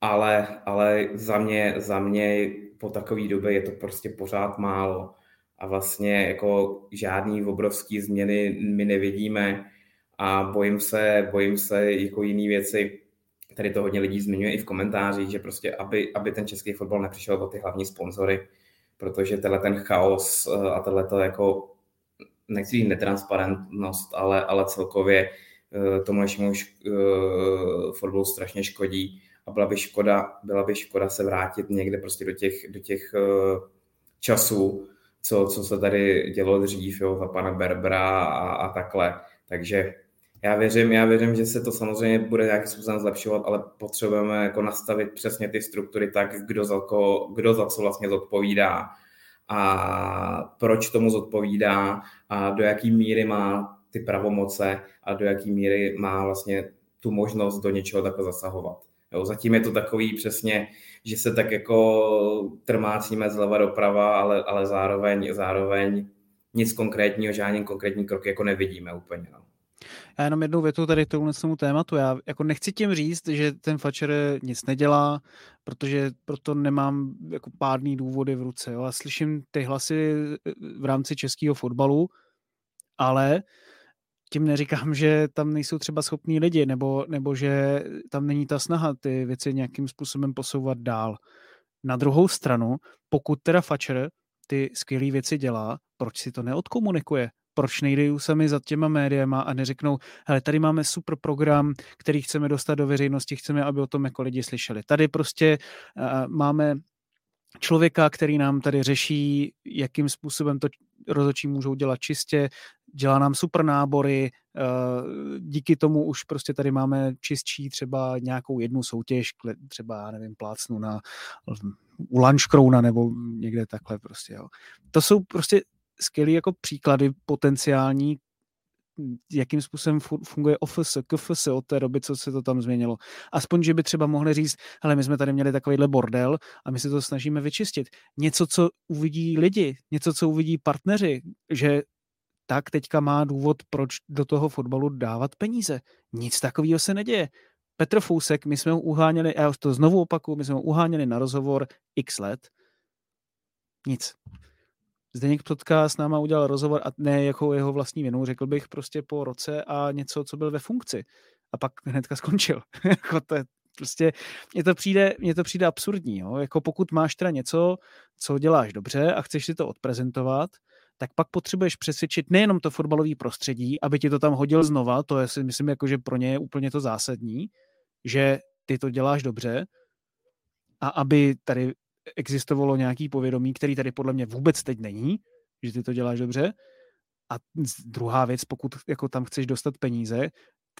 ale, ale za, mě, za mě po takové době je to prostě pořád málo. A vlastně jako žádný obrovský změny my nevidíme a bojím se, bojím se jako jiný věci, tady to hodně lidí zmiňuje i v komentářích, že prostě aby, aby ten český fotbal nepřišel o ty hlavní sponzory, protože tenhle ten chaos eh, a tenhle to jako nechci netransparentnost, ale, ale celkově tomu našemu eh, fotbalu strašně škodí a byla by škoda, byla by škoda se vrátit někde prostě do těch, do těch časů, co, co se tady dělo dřív, jo, za pana Berbera a, a takhle. Takže já věřím, já věřím, že se to samozřejmě bude nějakým způsobem zlepšovat, ale potřebujeme jako nastavit přesně ty struktury tak, kdo za, ko, kdo za co vlastně zodpovídá a proč tomu zodpovídá a do jaký míry má ty pravomoce a do jaký míry má vlastně tu možnost do něčeho takhle zasahovat. Jo, zatím je to takový přesně, že se tak jako trmácíme zleva doprava, ale, ale zároveň, zároveň nic konkrétního, žádný konkrétní krok jako nevidíme úplně. No. Já jenom jednou větu tady k tomu tématu. Já jako nechci tím říct, že ten Fatcher nic nedělá, protože proto nemám jako pádný důvody v ruce. Jo. Já slyším ty hlasy eh, v rámci českého fotbalu, ale tím neříkám, že tam nejsou třeba schopní lidi, nebo, nebo že tam není ta snaha ty věci nějakým způsobem posouvat dál. Na druhou stranu, pokud teda Fatcher ty skvělé věci dělá, proč si to neodkomunikuje? Proč nejdou sami za těma médiama a neřeknou, hele, tady máme super program, který chceme dostat do veřejnosti, chceme, aby o tom jako lidi slyšeli. Tady prostě uh, máme člověka, který nám tady řeší, jakým způsobem to rozhodčí můžou dělat čistě, dělá nám super nábory, díky tomu už prostě tady máme čistší třeba nějakou jednu soutěž, třeba, já nevím, plácnu na u Lunchcrowna nebo někde takhle prostě, jo. To jsou prostě skvělé jako příklady potenciální, jakým způsobem funguje OFS, KFS od té doby, co se to tam změnilo. Aspoň, že by třeba mohli říct, hele, my jsme tady měli takovýhle bordel a my se to snažíme vyčistit. Něco, co uvidí lidi, něco, co uvidí partneři, že tak teďka má důvod, proč do toho fotbalu dávat peníze. Nic takového se neděje. Petr Fousek, my jsme ho uháněli, já to znovu opakuju, my jsme ho uháněli na rozhovor x let. Nic. Zdeněk Plotka s náma udělal rozhovor a ne jako jeho vlastní vinou, řekl bych prostě po roce a něco, co byl ve funkci. A pak hnedka skončil. (laughs) jako to je prostě, mně to přijde, mně to přijde absurdní. Jo? Jako pokud máš teda něco, co děláš dobře a chceš si to odprezentovat, tak pak potřebuješ přesvědčit nejenom to fotbalové prostředí, aby ti to tam hodil znova, to je si myslím, jako, že pro ně je úplně to zásadní, že ty to děláš dobře a aby tady existovalo nějaký povědomí, který tady podle mě vůbec teď není, že ty to děláš dobře. A druhá věc, pokud jako tam chceš dostat peníze,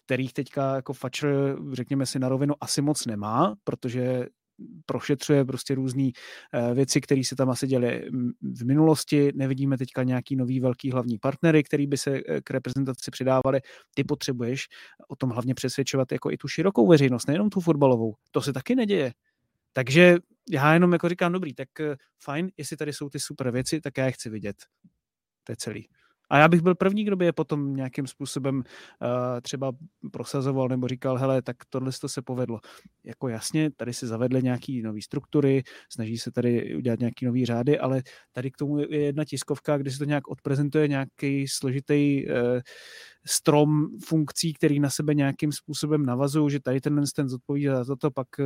kterých teďka jako Fatcher, řekněme si na rovinu, asi moc nemá, protože prošetřuje prostě různé eh, věci, které se tam asi děly v minulosti. Nevidíme teďka nějaký nový velký hlavní partnery, který by se eh, k reprezentaci přidávali. Ty potřebuješ o tom hlavně přesvědčovat jako i tu širokou veřejnost, nejenom tu fotbalovou. To se taky neděje. Takže já jenom jako říkám, dobrý, tak eh, fajn, jestli tady jsou ty super věci, tak já je chci vidět. To je celý. A já bych byl první, kdo by je potom nějakým způsobem uh, třeba prosazoval nebo říkal, hele, tak tohle to se povedlo. Jako jasně, tady se zavedly nějaké nové struktury, snaží se tady udělat nějaké nové řády, ale tady k tomu je jedna tiskovka, kde se to nějak odprezentuje nějaký složitý uh, strom funkcí, který na sebe nějakým způsobem navazují, že tady ten ten zodpovídá za to, pak eh,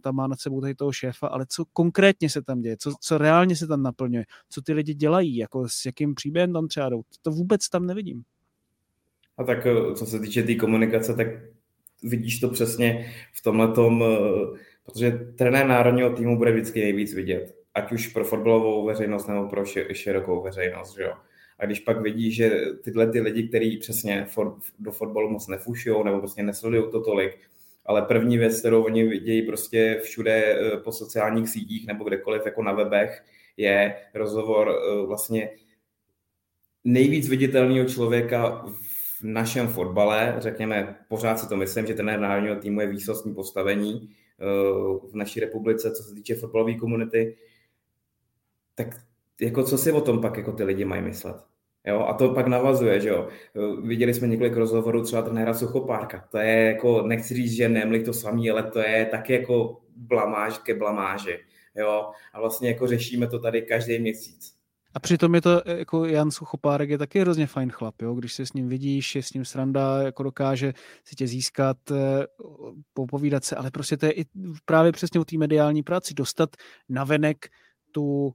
tam má nad sebou tady toho šéfa, ale co konkrétně se tam děje, co, co reálně se tam naplňuje, co ty lidi dělají, jako s jakým příběhem tam třeba jdou, to vůbec tam nevidím. A tak eh, co se týče té tý komunikace, tak vidíš to přesně v tomhle tom, eh, protože trenér národního týmu bude vždycky nejvíc vidět, ať už pro fotbalovou veřejnost nebo pro širokou veřejnost, že jo. A když pak vidí, že tyhle ty lidi, kteří přesně for, do fotbalu moc nefušují nebo prostě nesledují to tolik, ale první věc, kterou oni vidějí prostě všude eh, po sociálních sítích nebo kdekoliv jako na webech, je rozhovor eh, vlastně nejvíc viditelného člověka v našem fotbale, řekněme, pořád si to myslím, že ten národního týmu je výsostní postavení eh, v naší republice, co se týče fotbalové komunity, tak jako co si o tom pak jako ty lidi mají myslet. Jo, a to pak navazuje, že jo. Viděli jsme několik rozhovorů třeba trenéra Suchopárka. To je jako, nechci říct, že nemli to samý, ale to je taky jako blamáž ke blamáži. Jo, a vlastně jako řešíme to tady každý měsíc. A přitom je to, jako Jan Suchopárek je taky hrozně fajn chlap, jo? když se s ním vidíš, je s ním sranda, jako dokáže si tě získat, eh, popovídat se, ale prostě to je i právě přesně o té mediální práci, dostat navenek tu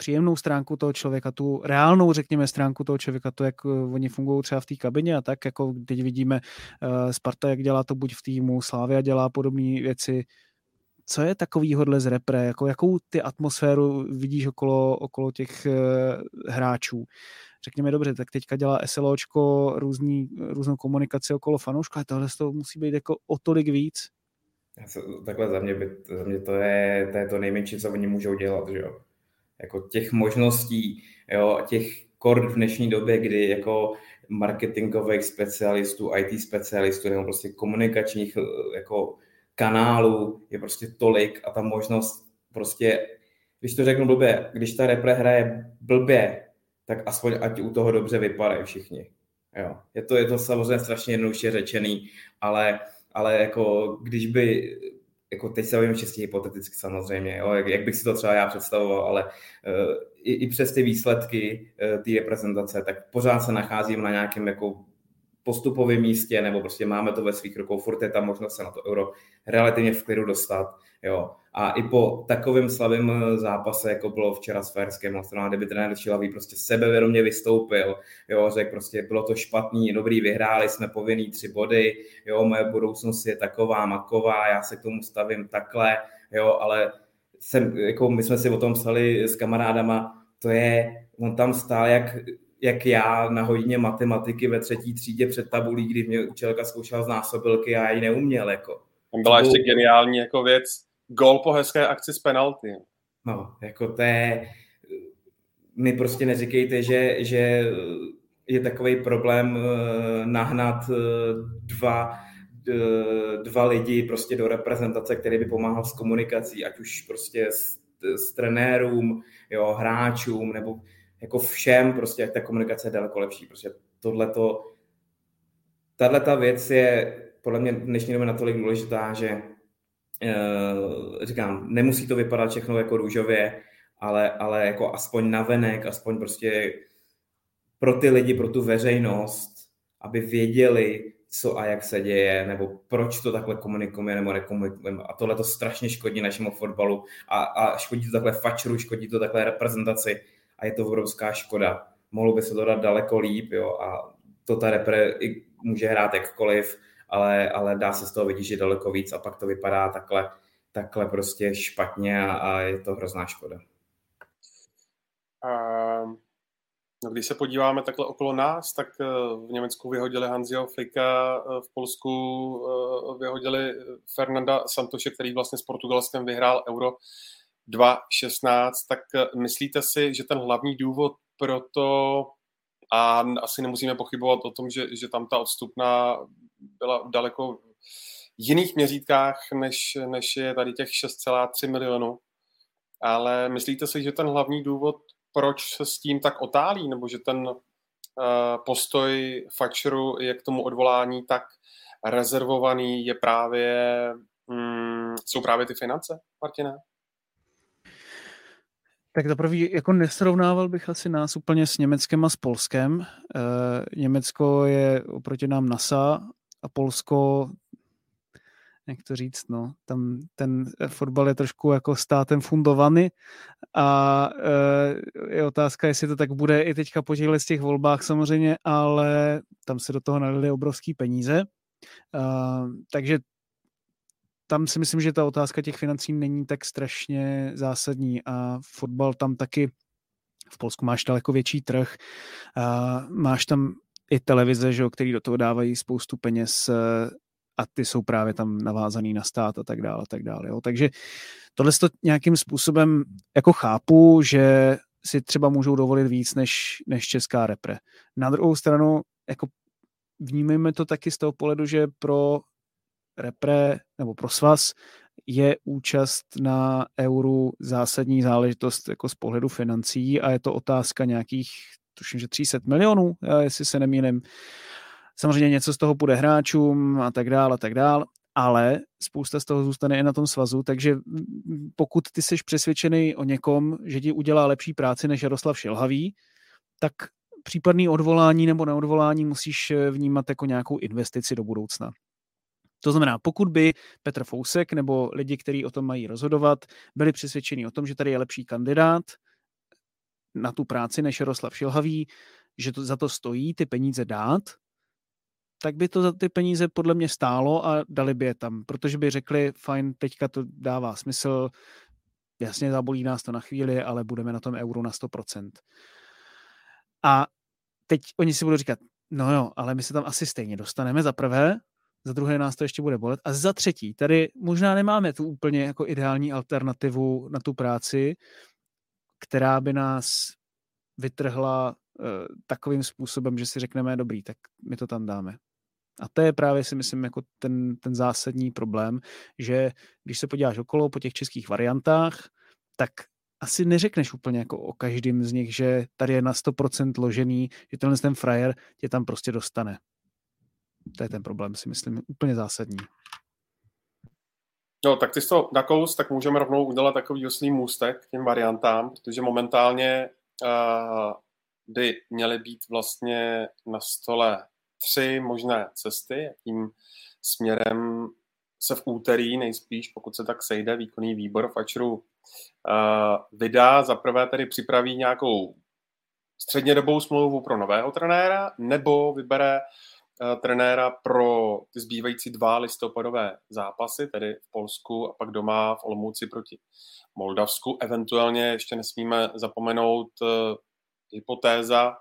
příjemnou stránku toho člověka, tu reálnou, řekněme, stránku toho člověka, to, jak eh, oni fungují třeba v té kabině a tak, jako teď vidíme uh, Sparta, jak dělá to buď v týmu, Slávia dělá podobné věci, co je takovýhodle z repre, jako jakou ty atmosféru vidíš okolo, okolo těch uh, hráčů. Řekněme dobře, tak teďka dělá SLOčko různý, různou komunikaci okolo fanouška, ale tohle to musí být jako o tolik víc. Takhle za mě, by, za mě to, je, to je to nejmenší, co oni můžou dělat, že jo jako těch možností, jo, těch kor v dnešní době, kdy jako marketingových specialistů, IT specialistů nebo prostě komunikačních eh, jako kanálů je prostě tolik a ta možnost prostě, když to řeknu blbě, když ta repre hraje blbě, tak aspoň ať u toho dobře vypadají všichni. Jo. Je, to, je to samozřejmě strašně jednoduše řečený, ale, ale jako když by jako teď se bavím čistě hypoteticky samozřejmě, jo, jak, jak bych si to třeba já představoval, ale uh, i, i přes ty výsledky uh, té reprezentace, tak pořád se nacházím na nějakém jako postupovém místě, nebo prostě máme to ve svých rukou, furt je tam možnost se na to euro relativně v klidu dostat. Jo. A i po takovém slavém zápase, jako bylo včera s Ferskem, vlastně, kdyby trenér Šilavý prostě sebevědomě vystoupil, jo, řekl prostě, bylo to špatný, dobrý, vyhráli jsme povinný tři body, jo, moje budoucnost je taková, maková, já se k tomu stavím takhle, jo, ale jsem, jako my jsme si o tom psali s kamarádama, to je, on tam stál jak, jak já na hodině matematiky ve třetí třídě před tabulí, kdy mě učitelka zkoušela z násobilky a já ji neuměl, jako. Tam byla ještě geniální jako věc, gol po hezké akci z penalty. No, jako to je, mi prostě neříkejte, že, že je takový problém eh, nahnat eh, dva, eh, dva lidi prostě do reprezentace, který by pomáhal s komunikací, ať už prostě s, s trenérům, jo, hráčům, nebo jako všem, prostě jak ta komunikace je daleko lepší. Prostě tohleto, tahle ta věc je podle mě dnešní době natolik důležitá, že říkám, nemusí to vypadat všechno jako růžově, ale, ale jako aspoň navenek, aspoň prostě pro ty lidi, pro tu veřejnost, aby věděli, co a jak se děje, nebo proč to takhle komunikujeme nebo nekomunikujeme. A tohle to strašně škodí našemu fotbalu a, a škodí to takhle fačru, škodí to takhle reprezentaci a je to obrovská škoda. Mohlo by se to dát daleko líp, jo, a to ta repre může hrát jakkoliv, ale, ale dá se z toho vidět, že daleko víc a pak to vypadá takhle, takhle prostě špatně a, a je to hrozná škoda. Um No, když se podíváme takhle okolo nás, tak eh, v Německu vyhodili Hanziho Flika, eh, v Polsku eh, vyhodili Fernanda Santoše, který vlastně s Portugalskem vyhrál Euro 2016. Tak myslíte si, že ten hlavní důvod pro to, a asi nemusíme pochybovat o tom, že, že tam ta odstupná byla v daleko jiných měřítkách, než, než je tady těch 6,3 milionů, ale myslíte si, že ten hlavní důvod proč se s tím tak otálí, nebo že ten uh, postoj Fatcheru je k tomu odvolání tak rezervovaný, je právě, mm, jsou právě ty finance, Martina? Tak za prvý, jako nesrovnával bych asi nás úplně s Německem a s Polskem. E, Německo je oproti nám NASA a Polsko jak to říct, no, tam ten fotbal je trošku jako státem fundovaný a e, je otázka, jestli to tak bude i teďka po z těch volbách samozřejmě, ale tam se do toho nalili obrovský peníze, e, takže tam si myslím, že ta otázka těch financí není tak strašně zásadní a fotbal tam taky v Polsku máš daleko větší trh, a máš tam i televize, že, který do toho dávají spoustu peněz a ty jsou právě tam navázaný na stát a tak dále, a tak dále. Jo. Takže tohle to nějakým způsobem jako chápu, že si třeba můžou dovolit víc než, než česká repre. Na druhou stranu, jako vnímejme to taky z toho pohledu, že pro repre nebo pro svaz je účast na euru zásadní záležitost jako z pohledu financí a je to otázka nějakých, tuším, že 300 milionů, jestli se nemýlím. Samozřejmě něco z toho půjde hráčům a tak dále a tak dále, ale spousta z toho zůstane i na tom svazu, takže pokud ty jsi přesvědčený o někom, že ti udělá lepší práci než Jaroslav Šilhavý, tak případný odvolání nebo neodvolání musíš eh, vnímat jako nějakou investici do budoucna. To znamená, pokud by Petr Fousek nebo lidi, kteří o tom mají rozhodovat, byli přesvědčeni o tom, že tady je lepší kandidát na tu práci než Jaroslav Šilhavý, že to za to stojí ty peníze dát, tak by to za ty peníze podle mě stálo a dali by je tam, protože by řekli, fajn, teďka to dává smysl, jasně zabolí nás to na chvíli, ale budeme na tom euro na 100%. A teď oni si budou říkat, no jo, ale my se tam asi stejně dostaneme za prvé, za druhé nás to ještě bude bolet a za třetí, tady možná nemáme tu úplně jako ideální alternativu na tu práci, která by nás vytrhla uh, takovým způsobem, že si řekneme, dobrý, tak my to tam dáme. A to je právě si myslím jako ten, ten zásadní problém, že když se podíváš okolo po těch českých variantách, tak asi neřekneš úplně jako o každém z nich, že tady je na 100% ložený, že tenhle ten frajer tě tam prostě dostane. To je ten problém, si myslím, úplně zásadní. No, tak ty jsi to nakous, tak můžeme rovnou udělat takový oslý můstek k těm variantám, protože momentálně uh, by měly být vlastně na stole tři možné cesty, jakým směrem se v úterý nejspíš, pokud se tak sejde, výkonný výbor Fačru uh, vydá. Za prvé tedy připraví nějakou střednědobou smlouvu pro nového trenéra, nebo vybere trenéra pro ty zbývající dva listopadové zápasy, tedy v Polsku a pak doma v Olomouci proti Moldavsku. Eventuálně ještě nesmíme zapomenout uh, hypotéza,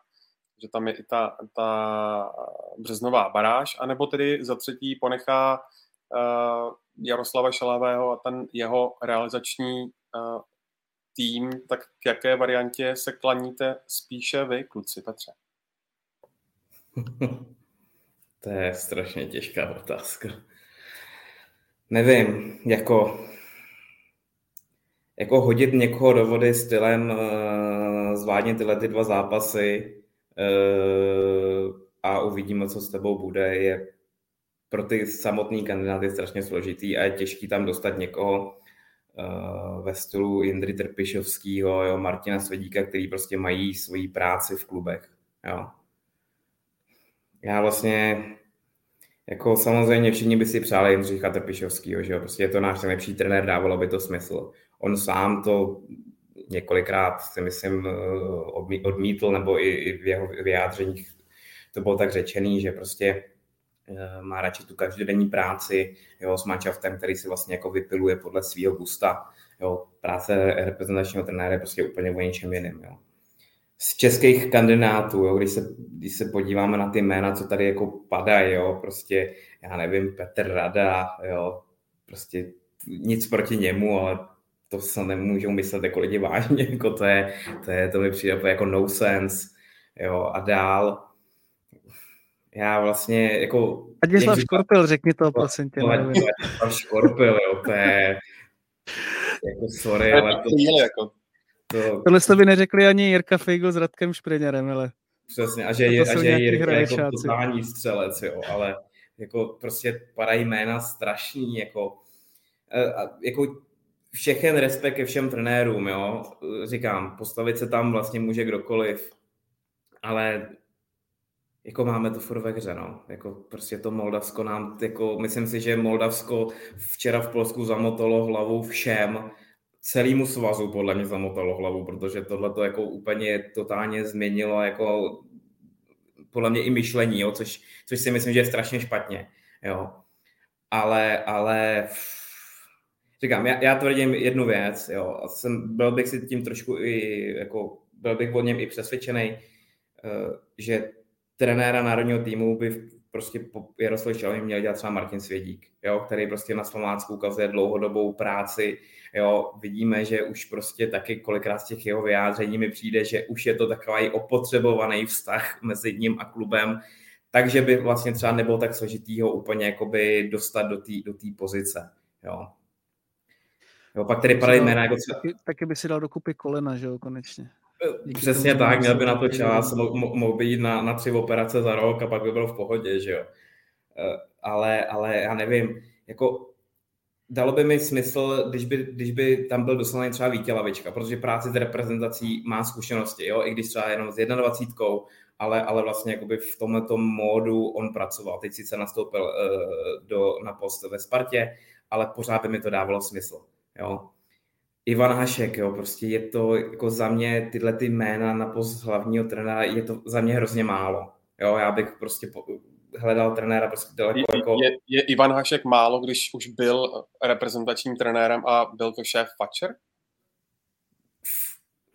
že tam je i ta, ta březnová baráž, anebo tedy za třetí ponechá uh, Jaroslava Šalavého a ten jeho realizační tým, tak k jaké variantě se klaníte spíše vy, kluci Petře? (laughs) to je strašně těžká otázka. Nevím, jako, jako hodit někoho do vody stylem uh, zvládně tyhle ty dva zápasy uh, a uvidíme, co s tebou bude, je pro ty samotný kandidáty strašně složitý a je těžký tam dostat někoho uh, ve stylu Jindry Trpišovského, jo, Martina Svedíka, který prostě mají svoji práci v klubech. Jo. Já vlastně jako samozřejmě všichni by si přáli Jindřicha Trpišovského, že jo, prostě je to náš nejlepší trenér, dávalo by to smysl. On sám to několikrát si myslím eh, odmítl, nebo i v jeho vyjádřeních to bylo tak řečený, že prostě Eh, má radši tu každodenní práci jo, s manšaftem, který si vlastně jako vypiluje podle svého gusta. Jo. Práce reprezentačního trenéra je prostě úplně o něčem jiném. Jo. Z českých kandidátů, jo, když, se, když se podíváme na ty jména, co tady jako padají, jo, prostě, já nevím, Petr Rada, jo, prostě nic proti němu, ale to se nemůžou myslet jako lidi vážně, (laughs) jako to je, to je, to mi přijde jako no sense, jo, a dál, já vlastně jako... Ladislav Škorpil, řekni to, prosím tě. Ladislav Škorpil, jo, to je... (laughs) Jako sorry, ale to... Jako, to... Tohle jste by neřekli ani Jirka Feigl s Radkem Špriněrem, ale... Přesně, a že, je, a že Jirka je jako totální střelec, jo, ale jako prostě padají jména strašný, jako, a, jako všechen respekt ke všem trenérům, jo, říkám, postavit se tam vlastně může kdokoliv, ale jako máme to furt ve hře, no. Jako prostě to Moldavsko nám, jako myslím si, že Moldavsko včera v Polsku zamotalo hlavu všem, celému svazu podle mě zamotalo hlavu, protože tohle to jako úplně totálně změnilo jako podle mě i myšlení, jo, což, což si myslím, že je strašně špatně, jo. Ale, ale říkám, já, já tvrdím jednu věc, jo, a jsem, byl bych si tím trošku i, jako, byl bych o něm i přesvědčený, eh, že trenéra národního týmu by prostě po Šalvě měl dělat třeba Martin Svědík, jo, který prostě na Slovácku ukazuje dlouhodobou práci. Jo, vidíme, že už prostě taky kolikrát z těch jeho vyjádření mi přijde, že už je to takový opotřebovaný vztah mezi ním a klubem, takže by vlastně třeba nebylo tak složitý ho úplně jakoby dostat do té do pozice. Jo. Jo, pak tady padají jména jako třeba... Taky, taky by si dal dokupy kolena, že jo, konečně. Díky Přesně tak, měl by na to čas, mohl by jít na, na tři operace za rok a pak by byl v pohodě, že jo. Eh, ale, ale já nevím, jako dalo by mi smysl, když by, když by tam byl doslaný třeba Vítělavička, protože práci s reprezentací má zkušenosti, jo, i když třeba jenom s 21, ale, ale vlastně jakoby v tomto módu on pracoval. Teď sice nastoupil uh, do, na post ve Spartě, ale pořád by mi to dávalo smysl. Jo. Ivan Hašek, jo, prostě je to jako za mě tyhle ty jména na post hlavního trenéra, je to za mě hrozně málo. Jo, já bych prostě po, hledal trenéra prostě daleko je, jako... Je, je Ivan Hašek málo, když už byl reprezentačním trenérem a byl to šéf Fatcher?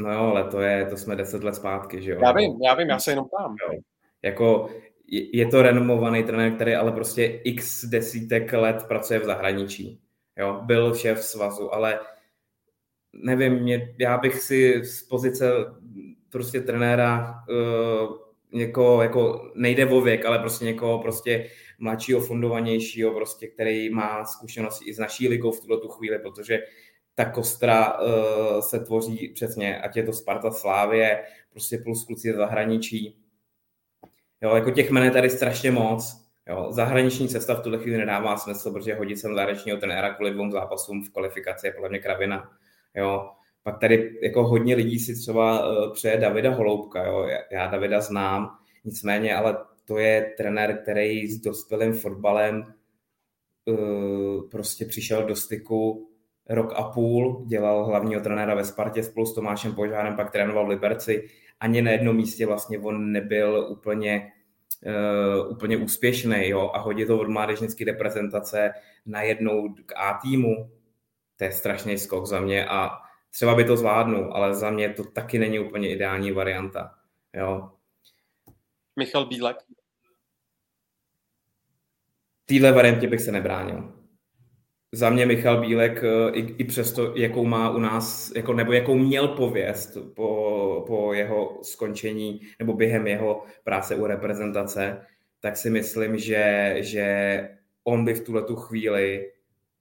No jo, ale to je, to jsme deset let zpátky, že jo. Já vím, já vím, já se jenom tam. Jo. Jako je, je to renomovaný trenér, který ale prostě x desítek let pracuje v zahraničí. Jo, byl šéf svazu, ale nevím, mě, já bych si z pozice prostě trenéra uh, někoho, jako nejde o věk, ale prostě někoho prostě mladšího, fundovanějšího, prostě, který má zkušenosti i z naší ligou v tuto tu chvíli, protože ta kostra uh, se tvoří přesně, ať je to Sparta Slávě, prostě plus kluci z zahraničí. Jo, jako těch jmen je tady strašně moc. Jo, zahraniční cesta v tuhle chvíli nedává smysl, protože hodit sem zahraničního trenéra kvůli dvou zápasům v kvalifikaci je podle mě kravina. Jo. Pak tady jako hodně lidí si třeba uh, přeje Davida Holoubka, jo. Já Davida znám, nicméně, ale to je trenér, který s dospělým fotbalem uh, prostě přišel do styku rok a půl, dělal hlavního trenéra ve Spartě spolu s Tomášem Požárem, pak trénoval v Liberci. Ani na jednom místě vlastně on nebyl úplně, uh, úplně úspěšný jo? a hodit to od mládežnické reprezentace najednou k A týmu, to je strašný skok za mě a třeba by to zvládnu, ale za mě to taky není úplně ideální varianta. Jo. Michal Bílek? Týhle variantě bych se nebránil. Za mě Michal Bílek, eh, i, i přesto, jakou má u nás, jako, nebo jakou měl pověst po, po jeho skončení nebo během jeho práce u reprezentace, tak si myslím, že, že on by v tuhle tu chvíli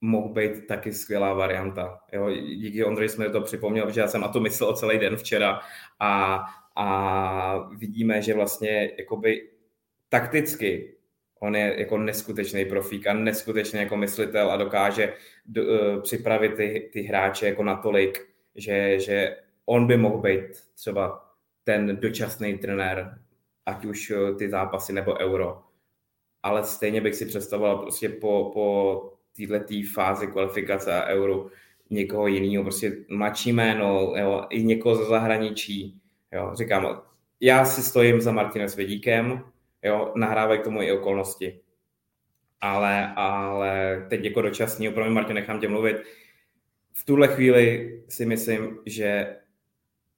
mohl být taky skvělá varianta. Jo, díky Ondřej jsme to připomněl, že já jsem na to myslel celý den včera a, a vidíme, že vlastně jakoby takticky on je jako neskutečný profík a neskutečný jako myslitel a dokáže do, uh, připravit ty, ty hráče jako natolik, že, že on by mohl být třeba ten dočasný trenér, ať už uh, ty zápasy nebo euro. Ale stejně bych si představoval prostě po, po této fázi kvalifikace a euro někoho jiného, prostě mladší jméno, jo, i někoho ze zahraničí. Jo. Říkám, já si stojím za Martinem Svědíkem, jo, nahrávají k tomu i okolnosti. Ale, ale teď jako dočasný, mě Martin, nechám tě mluvit. V tuhle chvíli si myslím, že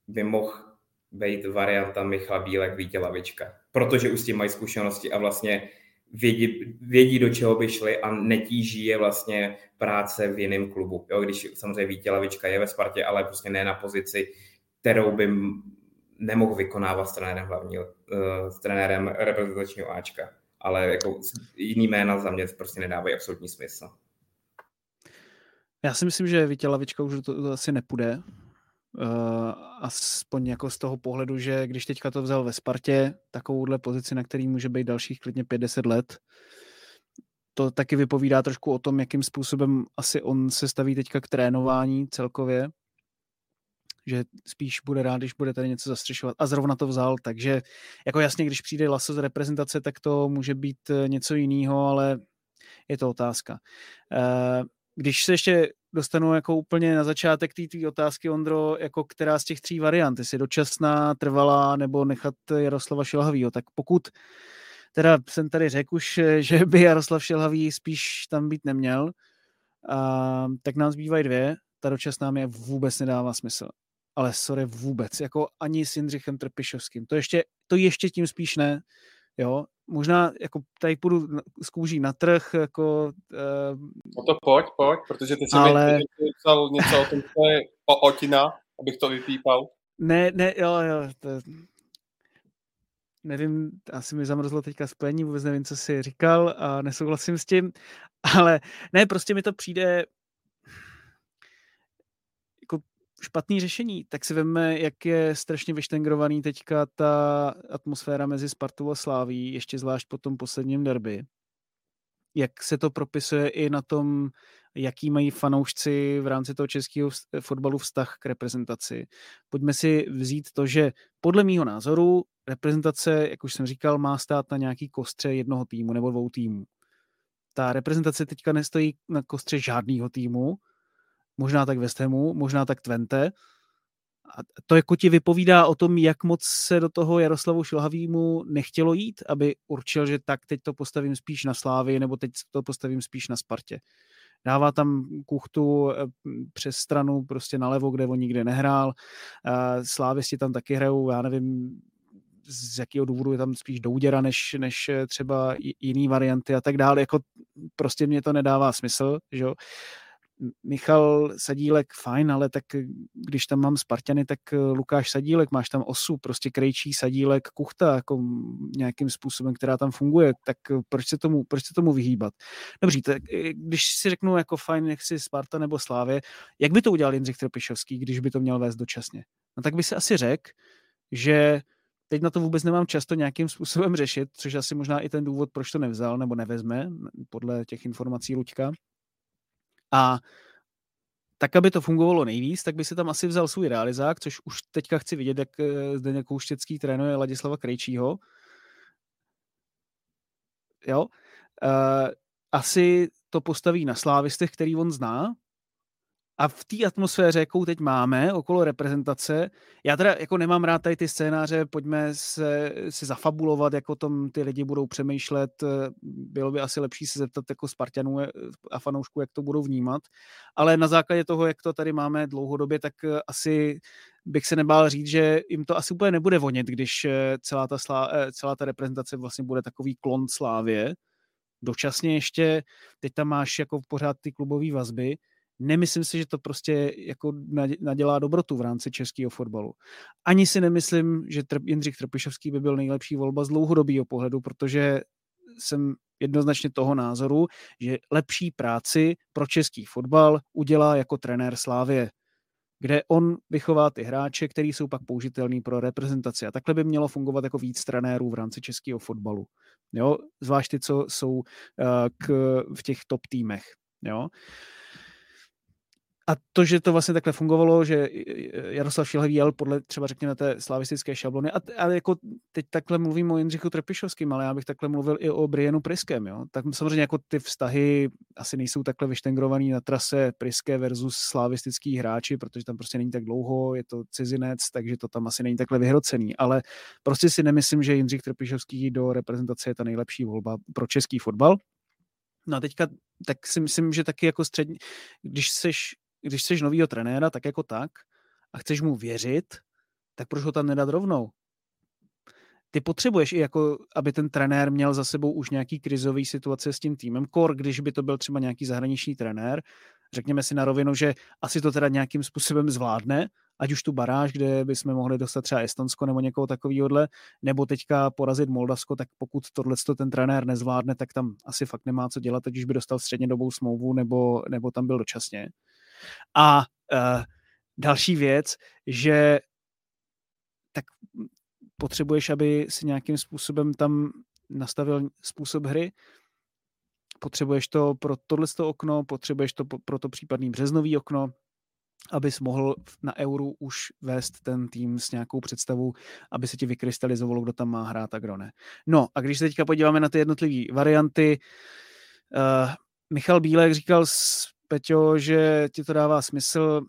by mohl být varianta Michal Bílek, Vítě Lavička. Protože už s tím mají zkušenosti a vlastně vědí, vědí, do čeho by šli a netíží je vlastně práce v jiném klubu. Jo, když samozřejmě Vítě Lavička je ve Spartě, ale prostě ne na pozici, kterou by nemohl vykonávat s trenérem hlavního, uh, s trenérem reprezentačního Ačka. Ale jako jiný jména za mě prostě nedávají absolutní smysl. Já si myslím, že Vítě Lavička už to, to asi nepůjde. Uh, aspoň jako z toho pohledu, že když teďka to vzal ve Spartě, takovouhle pozici, na který může být dalších klidně 5-10 let, to taky vypovídá trošku o tom, jakým způsobem asi on se staví teďka k trénování celkově, že spíš bude rád, když bude tady něco zastřešovat a zrovna to vzal, takže jako jasně, když přijde Laso z reprezentace, tak to může být eh, něco jiného, ale je to otázka. Uh, když se ještě dostanu jako úplně na začátek té otázky, Ondro, jako která z těch tří variant, jestli dočasná, trvalá nebo nechat Jaroslava Šilhavýho, tak pokud teda jsem tady řekl už, že by Jaroslav Šilhavý spíš tam být neměl, a, tak nám zbývají dvě, ta dočasná mi vůbec nedává smysl. Ale sorry, vůbec, jako ani s Jindřichem Trpišovským. To ještě, to ještě tím spíš ne. Jo, možná jako tady půjdu z kůží na trh, jako... Uh, no to pojď, pojď, protože ty jsi ale... mi psal něco o tom, co je o Otina, abych to vypípal. Ne, ne, jo, jo, to, nevím, asi mi zamrzlo teďka spojení, vůbec nevím, co jsi říkal a nesouhlasím s tím, (laughs) ale ne, prostě mi to přijde špatný řešení, tak si veme, jak je strašně vyštengrovaný teďka ta atmosféra mezi Spartou a Sláví, ještě zvlášť po tom posledním derby. Jak se to propisuje i na tom, jaký mají fanoušci v rámci toho českého fotbalu vztah k reprezentaci. Pojďme si vzít to, že podle mýho názoru reprezentace, jak už jsem říkal, má stát na nějaký kostře jednoho týmu nebo dvou týmů. Ta reprezentace teďka nestojí na kostře žádného týmu, možná tak West Hamu, možná tak Twente. A to jako ti vypovídá o tom, jak moc se do toho Jaroslavu Šilhavýmu nechtělo jít, aby určil, že tak teď to postavím spíš na Slávy, nebo teď to postavím spíš na Spartě. Dává tam kuchtu eh, přes stranu prostě nalevo, kde on nikde nehrál. Slávisti tam taky hrajou, já nevím, z jakého důvodu je tam spíš douděra, než, než třeba jiný varianty a tak dále. Jako prostě mě to nedává smysl, že jo. Michal Sadílek, fajn, ale tak když tam mám Spartany, tak eh, Lukáš Sadílek, máš tam osu, prostě Krejčí, Sadílek, Kuchta, jako nějakým způsobem, která tam funguje, tak eh, proč se tomu, proč se tomu vyhýbat? Dobří, tak eh, když si řeknu jako fajn, nechci Sparta nebo Slávě, jak by to udělal Jindřich Trpišovský, když by to měl vést dočasně? No tak by se asi řekl, že teď na to vůbec nemám často nějakým způsobem řešit, což asi možná i ten důvod, proč to nevzal nebo nevezme, podle těch informací Luďka, a tak, aby to fungovalo nejvíc, tak by si tam asi vzal svůj realizák, což už teďka chci vidět, jak eh, zde Kouštěcký trénuje Ladislava Krejčího. jo, uh, asi to postaví na slávistech, který on zná, a v té atmosféře, jakou teď máme okolo reprezentace, já teda jako nemám rád tady ty scénáře, pojďme se, se zafabulovat, jako tom ty lidi budou přemýšlet, eh, bylo by asi lepší se zeptat jako Spartanů eh, a fanoušků, jak to budou vnímat, ale na základě toho, jak to tady máme dlouhodobě, tak eh, asi bych se nebál říct, že jim to asi úplně nebude vonit, když celá ta, slá, celá ta reprezentace vlastně bude takový klon slávě. Dočasně ještě, teď tam máš jako pořád ty klubové vazby, nemyslím si, že to prostě jako nadělá dobrotu v rámci českého fotbalu. Ani si nemyslím, že Jindřich Trpišovský by byl nejlepší volba z dlouhodobého pohledu, protože jsem jednoznačně toho názoru, že lepší práci pro český fotbal udělá jako trenér Slávě, kde on vychová ty hráče, který jsou pak použitelný pro reprezentaci. A takhle by mělo fungovat jako víc trenérů v rámci českého fotbalu. Jo? Zvlášť ty, co jsou uh, k, v těch top týmech. Jo? Uh, a to, že to vlastně takhle fungovalo, že Jaroslav Šilhavý jel podle třeba řekněme té slavistické šablony, a, ale jako teď takhle mluvím o Jindřichu Trpišovským, ale já bych takhle mluvil i o Brienu Priskem, jo? tak samozřejmě jako ty vztahy asi nejsou takhle vyštengrovaný na trase Priske versus slavistický hráči, protože tam prostě není tak dlouho, je to cizinec, takže to tam asi není takhle vyhrocený, ale prostě si nemyslím, že Jindřich Trpišovský do reprezentace je ta nejlepší volba pro český fotbal. No a teďka tak si myslím, že taky jako střední, když seš když jsi novýho trenéra, tak jako tak, a chceš mu věřit, tak proč ho tam nedat rovnou? Ty potřebuješ i jako, aby ten trenér měl za sebou už nějaký krizový situace s tím týmem, kor, když by to byl třeba nějaký zahraniční trenér, řekněme si na rovinu, že asi to teda nějakým způsobem zvládne, ať už tu baráž, kde bychom mohli dostat třeba Estonsko nebo někoho takového, nebo teďka porazit Moldavsko, tak pokud tohle ten trenér nezvládne, tak tam asi fakt nemá co dělat, ať už by dostal střednědobou smlouvu nebo, nebo tam byl dočasně. A uh, další věc, že tak potřebuješ, aby si nějakým způsobem tam nastavil způsob hry, potřebuješ to pro tohle okno, potřebuješ to pro to případný březnový okno, abys mohl na euru už vést ten tým s nějakou představou, aby se ti vykrystalizovalo, kdo tam má hrát a kdo ne. No a když se teďka podíváme na ty jednotlivé varianty, uh, Michal Bílek říkal Peťo, že ti to dává smysl.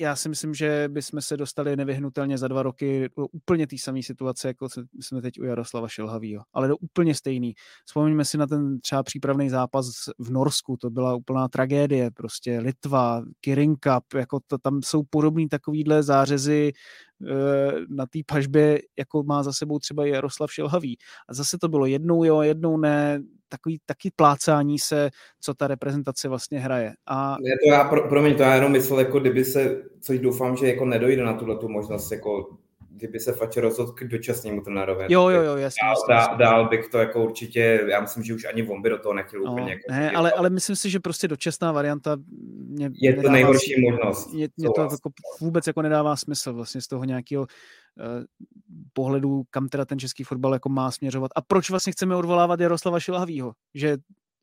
Já si myslím, že bychom se dostali nevyhnutelně za dva roky do úplně té samé situace, jako jsme teď u Jaroslava Šilhavýho, ale do úplně stejný. Vzpomeňme si na ten třeba přípravný zápas v Norsku, to byla úplná tragédie, prostě Litva, Kirin Cup, jako to, tam jsou podobný takovýhle zářezy na té pažbě, jako má za sebou třeba Jaroslav Šilhavý. A zase to bylo jednou jo, jednou ne, takový taky plácání se, co ta reprezentace vlastně hraje. A... Ne, to já, pro, promiň, to já jenom myslel, jako kdyby se, což doufám, že jako nedojde na tuhle tu možnost, jako kdyby se Fatscher rozhodl k dočasnému trenérovi. Jo, jo, jo, jasně. Dál, dál, dál, bych to jako určitě, já myslím, že už ani on by do toho nechtěl no, úplně. Jako ne, ale, ale myslím si, že prostě dočasná varianta mě je to nejhorší smysl, možnost. Mě, mě to jako vůbec jako nedává smysl vlastně z toho nějakého uh, pohledu, kam teda ten český fotbal jako má směřovat. A proč vlastně chceme odvolávat Jaroslava Šilhavýho? Že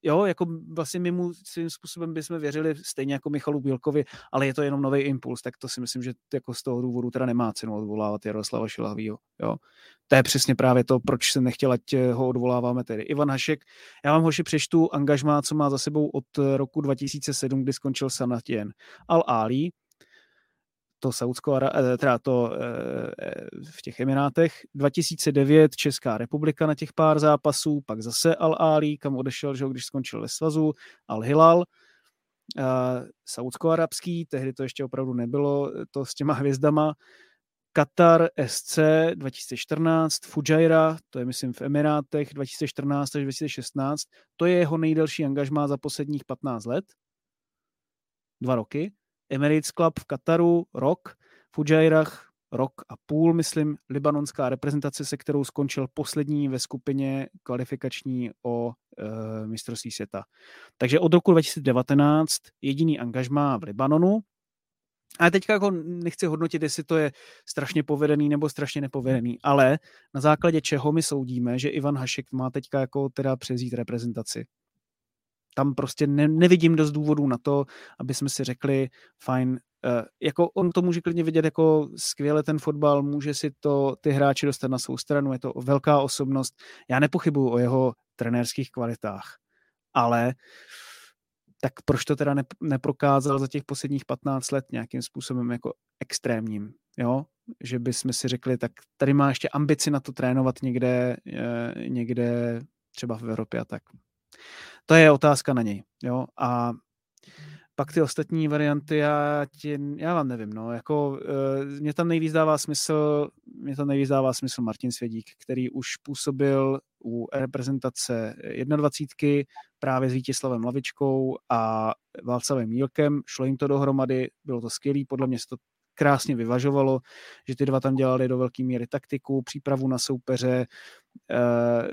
jo, jako vlastně my mu svým způsobem bychom věřili stejně jako Michalu Bílkovi, ale je to jenom nový impuls, tak to si myslím, že jako z toho důvodu teda nemá cenu odvolávat Jaroslava Šilhavýho, jo. To je přesně právě to, proč se nechtěl, ať ho odvoláváme tedy. Ivan Hašek, já vám hoši přečtu angažmá, co má za sebou od roku 2007, kdy skončil Sanatien. Al Ali, to Saudsko, eh, teda to eh, eh, v těch Emirátech. 2009 Česká republika na těch pár zápasů, pak zase Al Ali, kam odešel, že když skončil ve svazu, Al Hilal, saudsko-arabský, tehdy to ještě opravdu nebylo, to s těma hvězdama, Qatar SC 2014, Fujaira, to je myslím v Emirátech 2014 až 2016, to je jeho nejdelší angažmá za posledních 15 let, dva roky. Emirates Club v Kataru rok, v Ujairach rok a půl, myslím, libanonská reprezentace, se kterou skončil poslední ve skupině kvalifikační o e, mistrovství světa. Takže od roku 2019 jediný angažmá v Libanonu, a teďka jako nechci hodnotit, jestli to je strašně povedený nebo strašně nepovedený, ale na základě čeho my soudíme, že Ivan Hašek má teďka jako teda přezít reprezentaci tam prostě ne, nevidím dost důvodů na to, aby jsme si řekli, fajn, uh, jako on to může klidně vidět jako skvěle ten fotbal, může si to ty hráči dostat na svou stranu, je to velká osobnost. Já nepochybuju o jeho trenérských kvalitách. Ale tak proč to teda ne, neprokázal za těch posledních 15 let nějakým způsobem jako extrémním, jo? Že bychom si řekli, tak tady má ještě ambici na to trénovat někde, eh, někde třeba v Evropě a tak. To je otázka na něj, jo? A pak ty ostatní varianty, já, tě, já vám nevím, no, jako uh, mě tam nejvíc dává smysl, mě tam nejvíc dává smysl Martin Svědík, který už působil u reprezentace 21 právě s Vítězslavem Lavičkou a Václavem Mílkem, šlo jim to dohromady, bylo to skvělé, podle mě se to krásně vyvažovalo, že ty dva tam dělali do velké míry taktiku, přípravu na soupeře,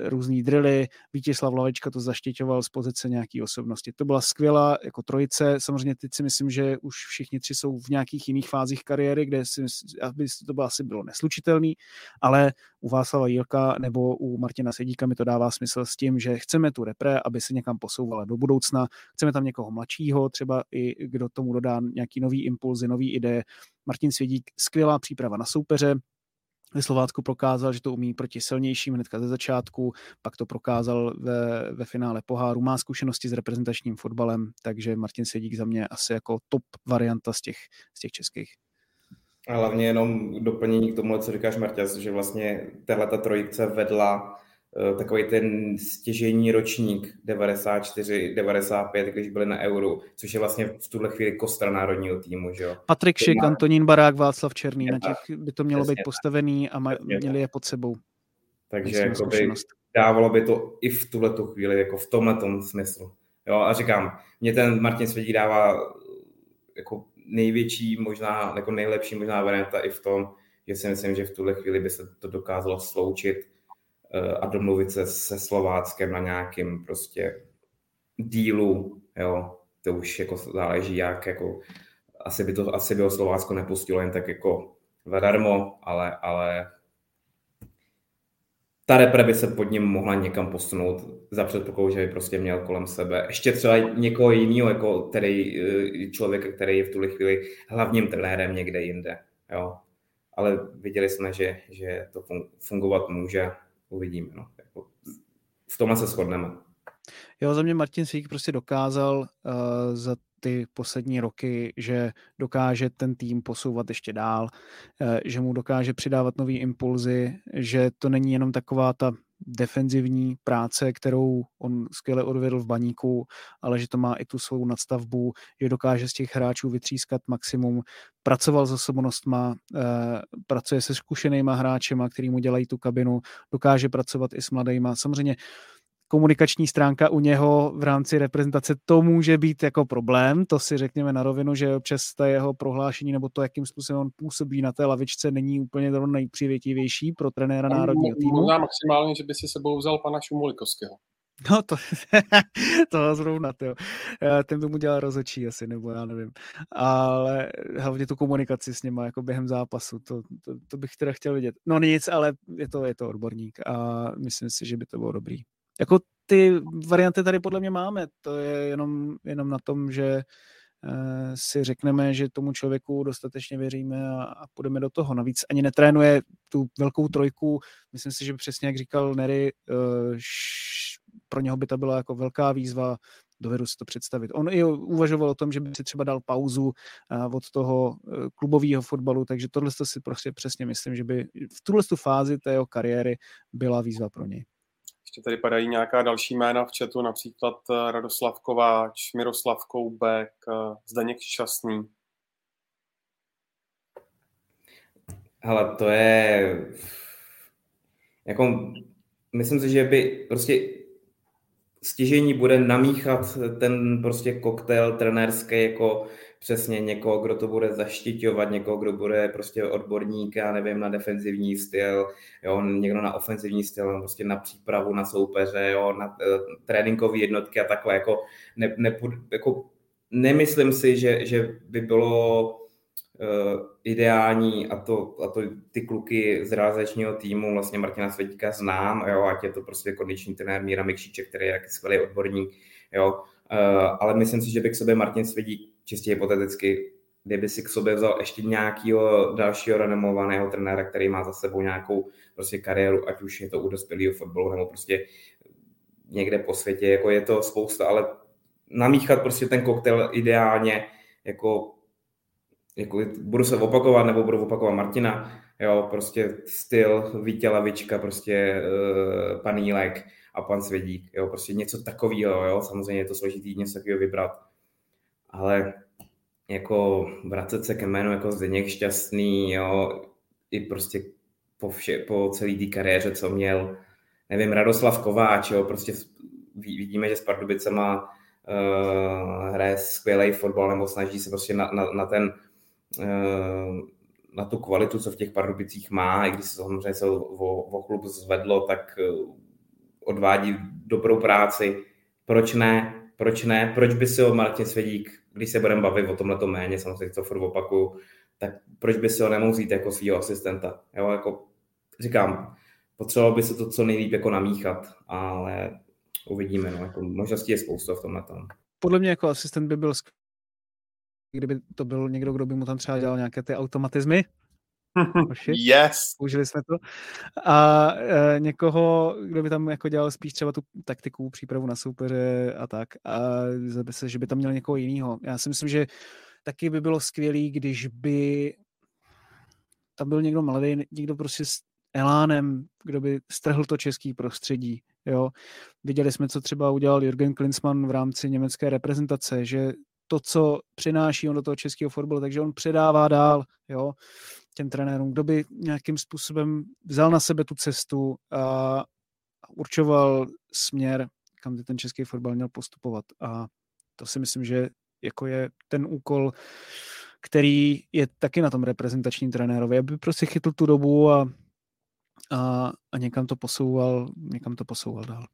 různý drily. Vítězslav Lavečka to zaštiťoval z pozice nějaké osobnosti. To byla skvělá jako trojice. Samozřejmě teď si myslím, že už všichni tři jsou v nějakých jiných fázích kariéry, kde si, aby to bylo, asi bylo neslučitelný, ale u Václava Jílka nebo u Martina Sedíka mi to dává smysl s tím, že chceme tu repre, aby se někam posouvala do budoucna. Chceme tam někoho mladšího, třeba i kdo tomu dodá nějaký nový impulzy, nový ideje. Martin Svědík, skvělá příprava na soupeře, Slovácku prokázal, že to umí proti silnějším hnedka ze začátku, pak to prokázal ve, ve finále poháru, má zkušenosti s reprezentačním fotbalem, takže Martin Sedík za mě asi jako top varianta z těch, z těch českých. A hlavně jenom doplnění k tomu, co říkáš, Marťas, že vlastně tahle ta trojice vedla takový ten stěžení ročník 94-95, když byli na Euro, což je vlastně v tuhle chvíli kostra národního týmu. Že jo? Patrik Šik, má... Antonín Barák, Václav Černý, na těch by to mělo být postavený a maj, měli je pod sebou. Takže jakoby, dávalo by to i v tuhle chvíli, jako v tomhle smyslu. Jo, a říkám, mě ten Martin Svědík dává jako největší, možná jako nejlepší možná varianta i v tom, že si myslím, že v tuhle chvíli by se to dokázalo sloučit Eh, a domluvit se se Slováckem na nějakým prostě dílu, jo, to už jako záleží jak, jako asi by to, asi by ho Slovácko nepustilo jen tak jako zadarmo, ale, ale ta repre by se pod ním mohla někam posunout za předpokladu, že by prostě měl kolem sebe ještě třeba někoho jiného, jako který, eh, člověka, který je v tuhle chvíli hlavním trenérem někde jinde. Jo. Ale viděli jsme, že, že to fungovat může uvidíme. No. Jako v tomhle se shodneme. Jo, za mě Martin Svík prostě dokázal uh, za ty poslední roky, že dokáže ten tým posouvat ještě dál, uh, že mu dokáže přidávat nové impulzy, že to není jenom taková ta defenzivní práce, kterou on skvěle odvedl v baníku, ale že to má i tu svou nadstavbu, že dokáže z těch hráčů vytřískat maximum. Pracoval s osobnostma, eh, pracuje se zkušenýma hráčema, který mu dělají tu kabinu, dokáže pracovat i s mladýma. Samozřejmě komunikační stránka u něho v rámci reprezentace, to může být jako problém, to si řekněme na rovinu, že občas ta jeho prohlášení nebo to, jakým způsobem on působí na té lavičce, není úplně to nejpřivětivější pro trenéra národního týmu. Možná maximálně, že by si sebou vzal pana Šumulikovského. No to, (laughs) to zrovna, to. Ten tomu dělal rozočí asi, nebo já nevím. Ale hlavně tu komunikaci s něma jako během zápasu, to, to, to bych teda chtěl vidět. No nic, ale je to, je to odborník a myslím si, že by to bylo dobrý jako ty varianty tady podle mě máme. To je jenom, jenom na tom, že uh, si řekneme, že tomu člověku dostatečně věříme a, a půjdeme do toho. Navíc ani netrénuje tu velkou trojku. Myslím si, že přesně jak říkal Nery, š, pro něho by to byla jako velká výzva, dovedu si to představit. On i uvažoval o tom, že by si třeba dal pauzu uh, od toho klubového fotbalu, takže tohle si prostě přesně myslím, že by v tuhle fázi té jeho kariéry byla výzva pro něj. Ještě tady padají nějaká další jména v chatu, například eh, Radoslav Kováč, Miroslav Koubek, eh, Zdeněk Šťastný. Hele, to je... Jako, myslím si, že by prostě stěžení bude namíchat ten prostě koktejl trenérský jako přesně někoho, kdo to bude zaštiťovat, někoho, kdo bude prostě odborník, já nevím, na defenzivní styl, jo, někdo na ofenzivní styl, prostě na přípravu na soupeře, jo, na uh, tréninkové jednotky a takhle, jako, ne, ne, jako nemyslím si, že, že by bylo uh, ideální a to, a to ty kluky z realizačního týmu, vlastně Martina Světíka znám, jo, ať je to prostě kondiční trenér Míra Mikšíček, který je jak skvělý odborník, jo, uh, ale myslím si, že by k sobě Martin Svědík čistě hypoteticky, kdyby si k sobě vzal ještě nějakého dalšího renomovaného trenéra, který má za sebou nějakou prostě kariéru, ať už je to u dospělého fotbalu, nebo prostě někde po světě, jako je to spousta, ale namíchat prostě ten koktejl ideálně, jako, jako budu se opakovat, nebo budu opakovat Martina, jo, prostě styl Vítě prostě uh, panílek a pan Svědík, jo, prostě něco takového, jo, samozřejmě je to složitý něco takového vybrat, ale jako vracet se ke jménu jako Zdeněk Šťastný, jo, i prostě po, vše, po celý té kariéře, co měl, nevím, Radoslav Kováč, jo, prostě vidíme, že s Pardubicema uh, hraje skvělý fotbal nebo snaží se prostě na, na, na ten uh, na tu kvalitu, co v těch Pardubicích má, i když se samozřejmě se o, o klub zvedlo, tak uh, odvádí dobrou práci. Proč ne? Proč ne? Proč by si ho Martin Svědík, když se budeme bavit o tomhle méně, samozřejmě to furt opakuju, tak proč by si ho nemohl vzít jako svého asistenta? Jo, jako říkám, potřeboval by se to co nejlíp jako namíchat, ale uvidíme, no, jako možností je spousta v tomhle tom. Podle mě jako asistent by byl skvělý, kdyby to byl někdo, kdo by mu tam třeba dělal nějaké ty automatizmy, (laughs) yes. Použili jsme to. A e, někoho, kdo by tam jako dělal spíš třeba tu taktiku, přípravu na soupeře a tak. A se, že by tam měl někoho jiného. Já si myslím, že taky by bylo skvělé, když by tam byl někdo mladý, někdo prostě s elánem, kdo by strhl to český prostředí. Jo. Viděli jsme, co třeba udělal Jürgen Klinsmann v rámci německé reprezentace, že to, co přináší on do toho českého fotbalu, takže on předává dál jo, těm trenérům, kdo by nějakým způsobem vzal na sebe tu cestu a určoval směr, kam by ten český fotbal měl postupovat. A to si myslím, že jako je ten úkol, který je taky na tom reprezentačním trenérovi, aby prostě chytl tu dobu a, a, a někam to posouval, někam to posouval dál.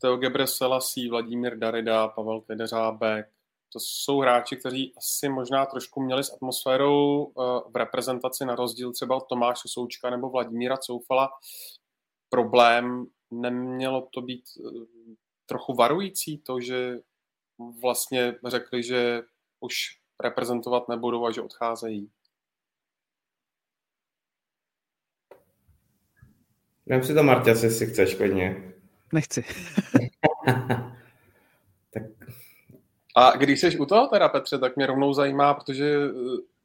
Teo Gebre Selassie, Vladimír Darida, Pavel Kedeřábek, to jsou hráči, kteří asi možná trošku měli s atmosférou eh, v reprezentaci na rozdíl třeba od Tomáše Součka nebo Vladimíra Coufala problém. Nemělo to být eh, trochu varující to, že vlastně řekli, že už reprezentovat nebudou a že odcházejí? Vem si to, Martě, jestli chceš klidně. Nechci. (laughs) tak. A když jsi u toho teda, Petře, tak mě rovnou zajímá, protože eh,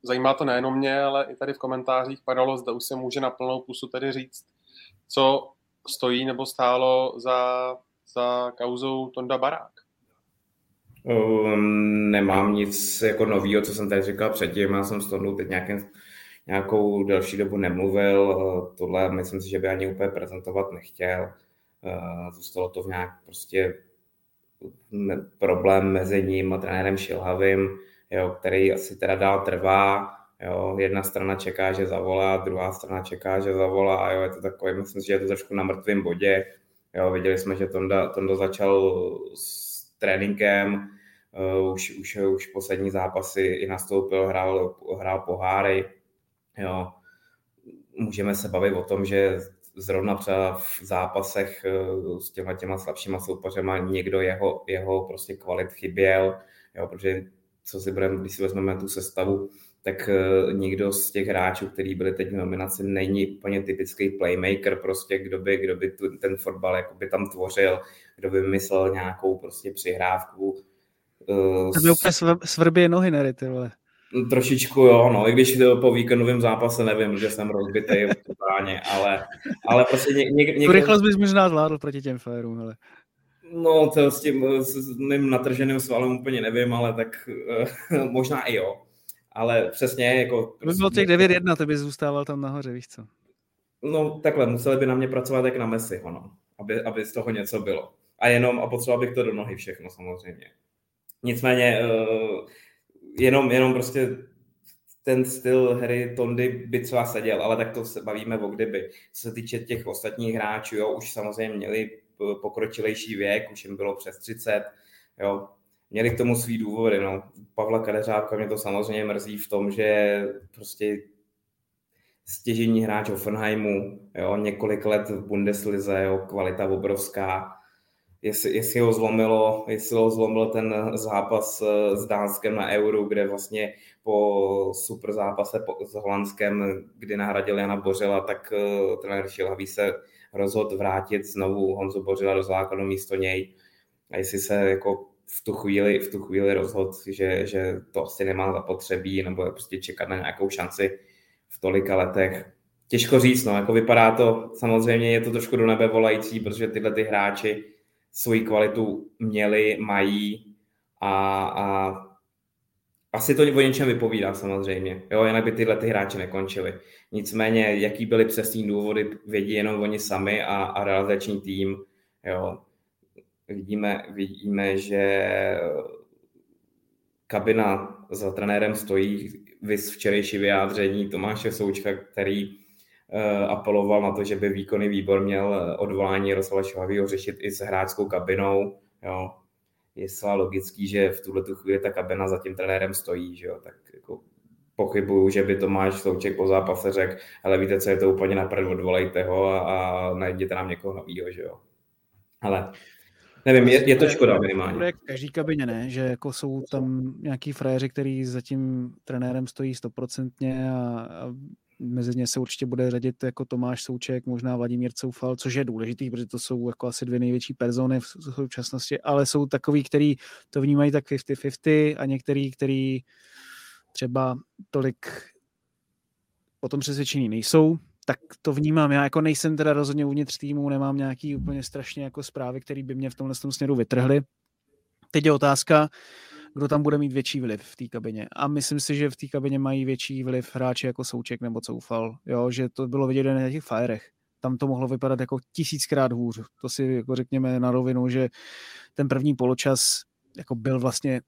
zajímá to nejenom mě, ale i tady v komentářích padalo, zda už se může na plnou pusu tedy říct, co stojí nebo stálo za, za kauzou Tonda Barák. Um, nemám nic jako nového, co jsem tady říkal předtím. Já jsem s Tondou teď nějakým, nějakou delší dobu nemluvil. Tohle myslím si, že by ani úplně prezentovat nechtěl. Uh, zůstalo to v nějak prostě problém mezi ním a trenérem Šilhavým, jo, který asi teda dál trvá. Jo. Jedna strana čeká, že zavolá, druhá strana čeká, že zavolá a jo, je to takové, myslím si, že je to trošku na mrtvém bodě. Jo, viděli jsme, že Tonda, Tonda začal s tréninkem, uh, už, už, už poslední zápasy i nastoupil, hrál, hrál poháry. Jo. Můžeme se bavit o tom, že zrovna třeba v zápasech uh, s těma, těma slabšíma soupeřema někdo jeho, jeho prostě kvalit chyběl, jo, protože co si budeme, když si vezmeme tu sestavu, tak uh, nikdo z těch hráčů, kteří byli teď v nominaci, není úplně typický playmaker, prostě kdo by, kdo by tu, ten fotbal jakoby tam tvořil, kdo by vymyslel nějakou prostě přihrávku. Uh, to by úplně svrbě nohy, ne, ty vole. Trošičku jo, no, i když po víkendovém zápase nevím, že jsem rozbitý totálně, ale, ale prostě ně, ně, někdo... Tu rychlost bys možná zvládl proti těm fajerům, ale... No, to s tím s mým natrženým svalem úplně nevím, ale tak uh, (laughs) možná i jo. Ale přesně jako... By bylo těch 9-1, to by zůstával tam nahoře, víš co? No takhle, museli by na mě pracovat jak na Messi, no, aby, aby z toho něco bylo. A jenom, a potřeboval bych to do nohy všechno samozřejmě. Nicméně, uh, jenom, jenom prostě ten styl hry Tondy by třeba seděl, ale tak to se bavíme o kdyby. Co se týče těch ostatních hráčů, jo, už samozřejmě měli pokročilejší věk, už jim bylo přes 30, jo, měli k tomu svý důvody, no. Pavla Kadeřábka mě to samozřejmě mrzí v tom, že prostě stěžení hráč Offenheimu, jo, několik let v Bundeslize, jo, kvalita obrovská, jestli, jestli ho zlomilo, jestli ho zlomil ten zápas eh, s Dánskem na Euro, kde vlastně po super zápase s Holandskem, kdy nahradil Jana Bořela, tak uh, trenér Šilhavý se rozhodl vrátit znovu Honzu Bořila do základu místo něj. A jestli se jako v tu chvíli, v tu chvíli rozhodl, že, že to asi nemá zapotřebí, nebo je prostě čekat na nějakou šanci v tolika letech. Těžko říct, no, jako vypadá to, samozřejmě je to trošku do nebe volající, protože tyhle ty hráči svoji kvalitu měli, mají a, a asi to o něčem vypovídá samozřejmě, jo, jinak by tyhle ty hráči nekončili. Nicméně, jaký byly přesní důvody, vědí jenom oni sami a, a realizační tým, jo. Vidíme, vidíme, že kabina za trenérem stojí, vys včerejší vyjádření Tomáše Součka, který apeloval na to, že by výkonný výbor měl odvolání Jaroslava Šohavýho řešit i s hráčskou kabinou, jo je zcela logický, že v tuhle tu chvíli ta kabina za tím trenérem stojí, že jo, tak jako pochybuju, že by Tomáš Slouček po zápase řekl, ale víte co, je to úplně naprd, odvolejte ho a, a najděte nám někoho novýho, že jo. Ale nevím, je, je to škoda minimálně. Jak každý kabině, ne? Že jako jsou tam nějaký frajeři, který za tím trenérem stojí stoprocentně a, a mezi ně se určitě bude řadit jako Tomáš Souček, možná Vladimír Coufal, což je důležitý, protože to jsou jako asi dvě největší persony v současnosti, ale jsou takový, který to vnímají tak 50-50 a některý, který třeba tolik o tom přesvědčení nejsou, tak to vnímám. Já jako nejsem teda rozhodně uvnitř týmu, nemám nějaký úplně strašně jako zprávy, které by mě v tomhle směru vytrhly. Teď je otázka, kdo tam bude mít větší vliv v té kabině. A myslím si, že v té kabině mají větší vliv hráči jako Souček nebo Coufal, jo, že to bylo vidět na těch firech. Tam to mohlo vypadat jako tisíckrát hůř. To si jako řekněme na rovinu, že ten první poločas jako byl vlastně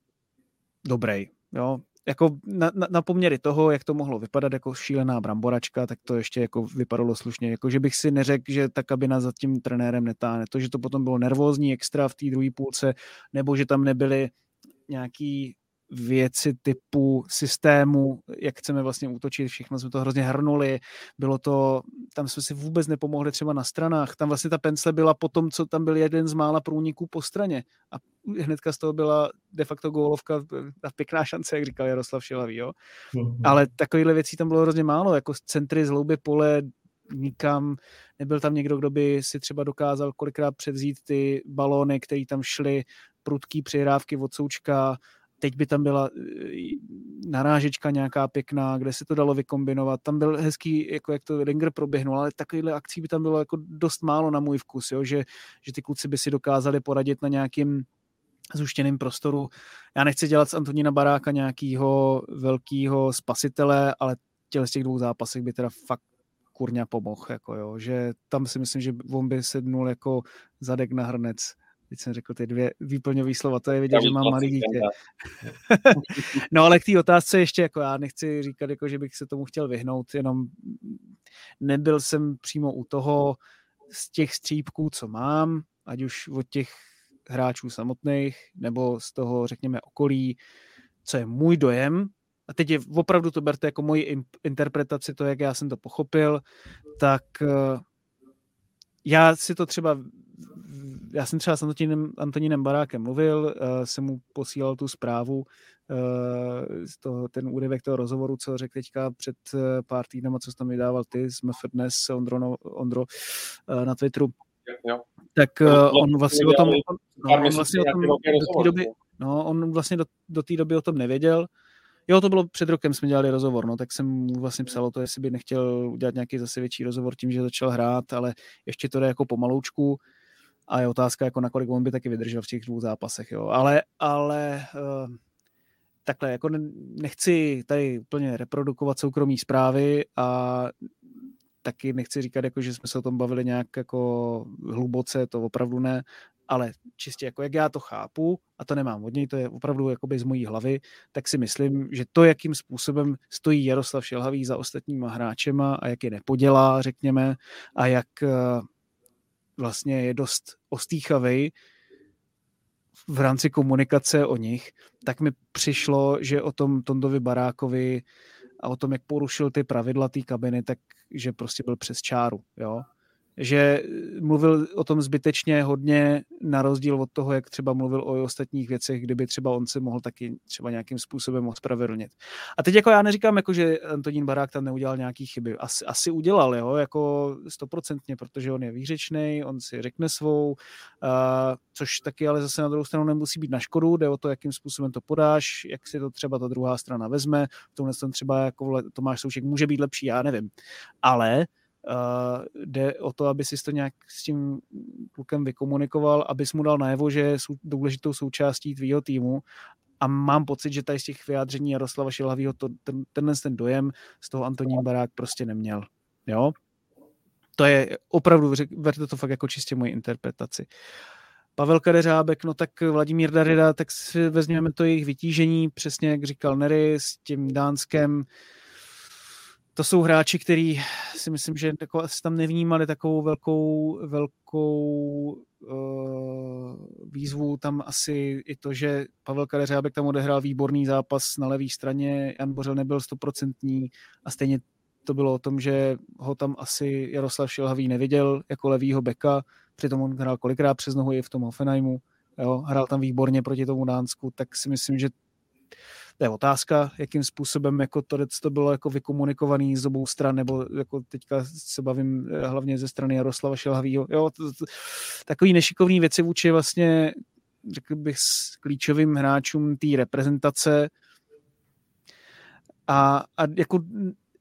dobrý. Jo? Jako na, na, na, poměry toho, jak to mohlo vypadat jako šílená bramboračka, tak to ještě jako vypadalo slušně. Jako, že bych si neřekl, že ta kabina za tím trenérem netáhne. To, že to potom bylo nervózní extra v té druhé půlce, nebo že tam nebyly nějaký věci typu systému, jak chceme vlastně útočit, všechno jsme to hrozně hrnuli, bylo to, tam jsme si vůbec nepomohli třeba na stranách, tam vlastně ta pence byla po tom, co tam byl jeden z mála průniků po straně a hnedka z toho byla de facto gólovka, ta pěkná šance, jak říkal Jaroslav Šilavý, jo. Mm-hmm. Ale takovýhle věcí tam bylo hrozně málo, jako centry z hlouby pole, nikam, nebyl tam někdo, kdo by si třeba dokázal kolikrát převzít ty balóny, které tam šly, prudký přihrávky od Součka, teď by tam byla e, narážečka nějaká pěkná, kde se to dalo vykombinovat. Tam byl hezký, jako jak to Ringer proběhnul, ale takovýhle akcí by tam bylo jako dost málo na můj vkus, jo? Že, že ty kluci by si dokázali poradit na nějakým zuštěným prostoru. Já nechci dělat z Antonína Baráka nějakýho velkého spasitele, ale těle z těch dvou zápasech by teda fakt kurňa pomohl, jako jo, že tam si myslím, že on by sednul jako zadek na hrnec teď jsem řekl ty dvě výplňové slova, to je vidět, že mám malý dítě. no ale k té otázce ještě, jako já nechci říkat, jako, že bych se tomu chtěl vyhnout, jenom nebyl jsem přímo u toho z těch střípků, co mám, ať už od těch hráčů samotných, nebo z toho, řekněme, okolí, co je můj dojem, a teď je opravdu to berte jako moji interpretaci, to, jak já jsem to pochopil, tak eh, já si to třeba já jsem třeba s Antonínem, Antonínem Barákem mluvil, uh, jsem mu posílal tu zprávu, uh, toho, ten úryvek toho rozhovoru, co řekl teďka před uh, pár týdnama, co jsi tam vydával ty z MF dnes, Ondro, no, Ondro uh, na Twitteru. Jo. Tak uh, on vlastně o tom, on, no, on vlastně o tom do té doby, no, on vlastně do, do té doby o tom nevěděl, Jo, to bylo před rokem, jsme dělali rozhovor, no, tak jsem mu vlastně psal o to, jestli by nechtěl udělat nějaký zase větší rozhovor tím, že začal hrát, ale ještě to jde jako pomaloučku a je otázka, jako nakolik on by taky vydržel v těch dvou zápasech, jo. Ale, ale uh, takhle, jako nechci tady úplně reprodukovat soukromí zprávy a taky nechci říkat, jako, že jsme se o tom bavili nějak jako hluboce, to opravdu ne, ale čistě jako jak já to chápu, a to nemám od něj, to je opravdu jakoby z mojí hlavy, tak si myslím, že to, jakým způsobem stojí Jaroslav Šelhavý za ostatníma hráčema a jak je nepodělá, řekněme, a jak eh, vlastně je dost ostýchavý v rámci komunikace o nich, tak mi přišlo, že o tom Tondovi Barákovi a o tom, jak porušil ty pravidla té kabiny, tak že prostě byl přes čáru, jo. Že mluvil o tom zbytečně hodně, na rozdíl od toho, jak třeba mluvil o ostatních věcech, kdyby třeba on se mohl taky třeba nějakým způsobem ospravedlnit. A teď jako já neříkám, jako, že Antonín Barák tam neudělal nějaký chyby. Asi, asi udělal, jo, jako stoprocentně, protože on je výřečný, on si řekne svou, uh, což taky ale zase na druhou stranu nemusí být na škodu, jde o to, jakým způsobem to podáš, jak si to třeba ta druhá strana vezme, v tomhle třeba jako Tomáš Souček může být lepší, já nevím. Ale Uh, jde o to, aby si to nějak s tím klukem vykomunikoval, abys mu dal najevo, že je důležitou součástí tvýho týmu a mám pocit, že tady z těch vyjádření Jaroslava Šilhavýho to, ten, tenhle ten dojem z toho Antonín Barák prostě neměl. Jo? To je opravdu, verte to fakt jako čistě moji interpretaci. Pavel Kadeřábek, no tak Vladimír Darida, tak si vezměme to jejich vytížení, přesně jak říkal Nery, s tím Dánskem, uh, to jsou hráči, který si myslím, že jako asi tam nevnímali takovou velkou, velkou uh, výzvu. Tam asi i to, že Pavel Kadeřábek tam odehrál výborný zápas na levé straně, Jan Bořel nebyl stoprocentní a stejně to bylo o tom, že ho tam asi Jaroslav Šilhavý neviděl jako levýho beka, přitom on hrál kolikrát přes nohu i v tom Hoffenheimu, jo, hrál tam výborně proti tomu Dánsku, tak si myslím, že to je otázka, jakým způsobem jako to, to bylo jako vykomunikovaný z obou stran, nebo jako teďka se bavím eh, hlavně ze strany Jaroslava Šelhavýho. Jo, to, to, takový nešikovný věci vůči vlastně řekl bych s klíčovým hráčům té reprezentace a, a jako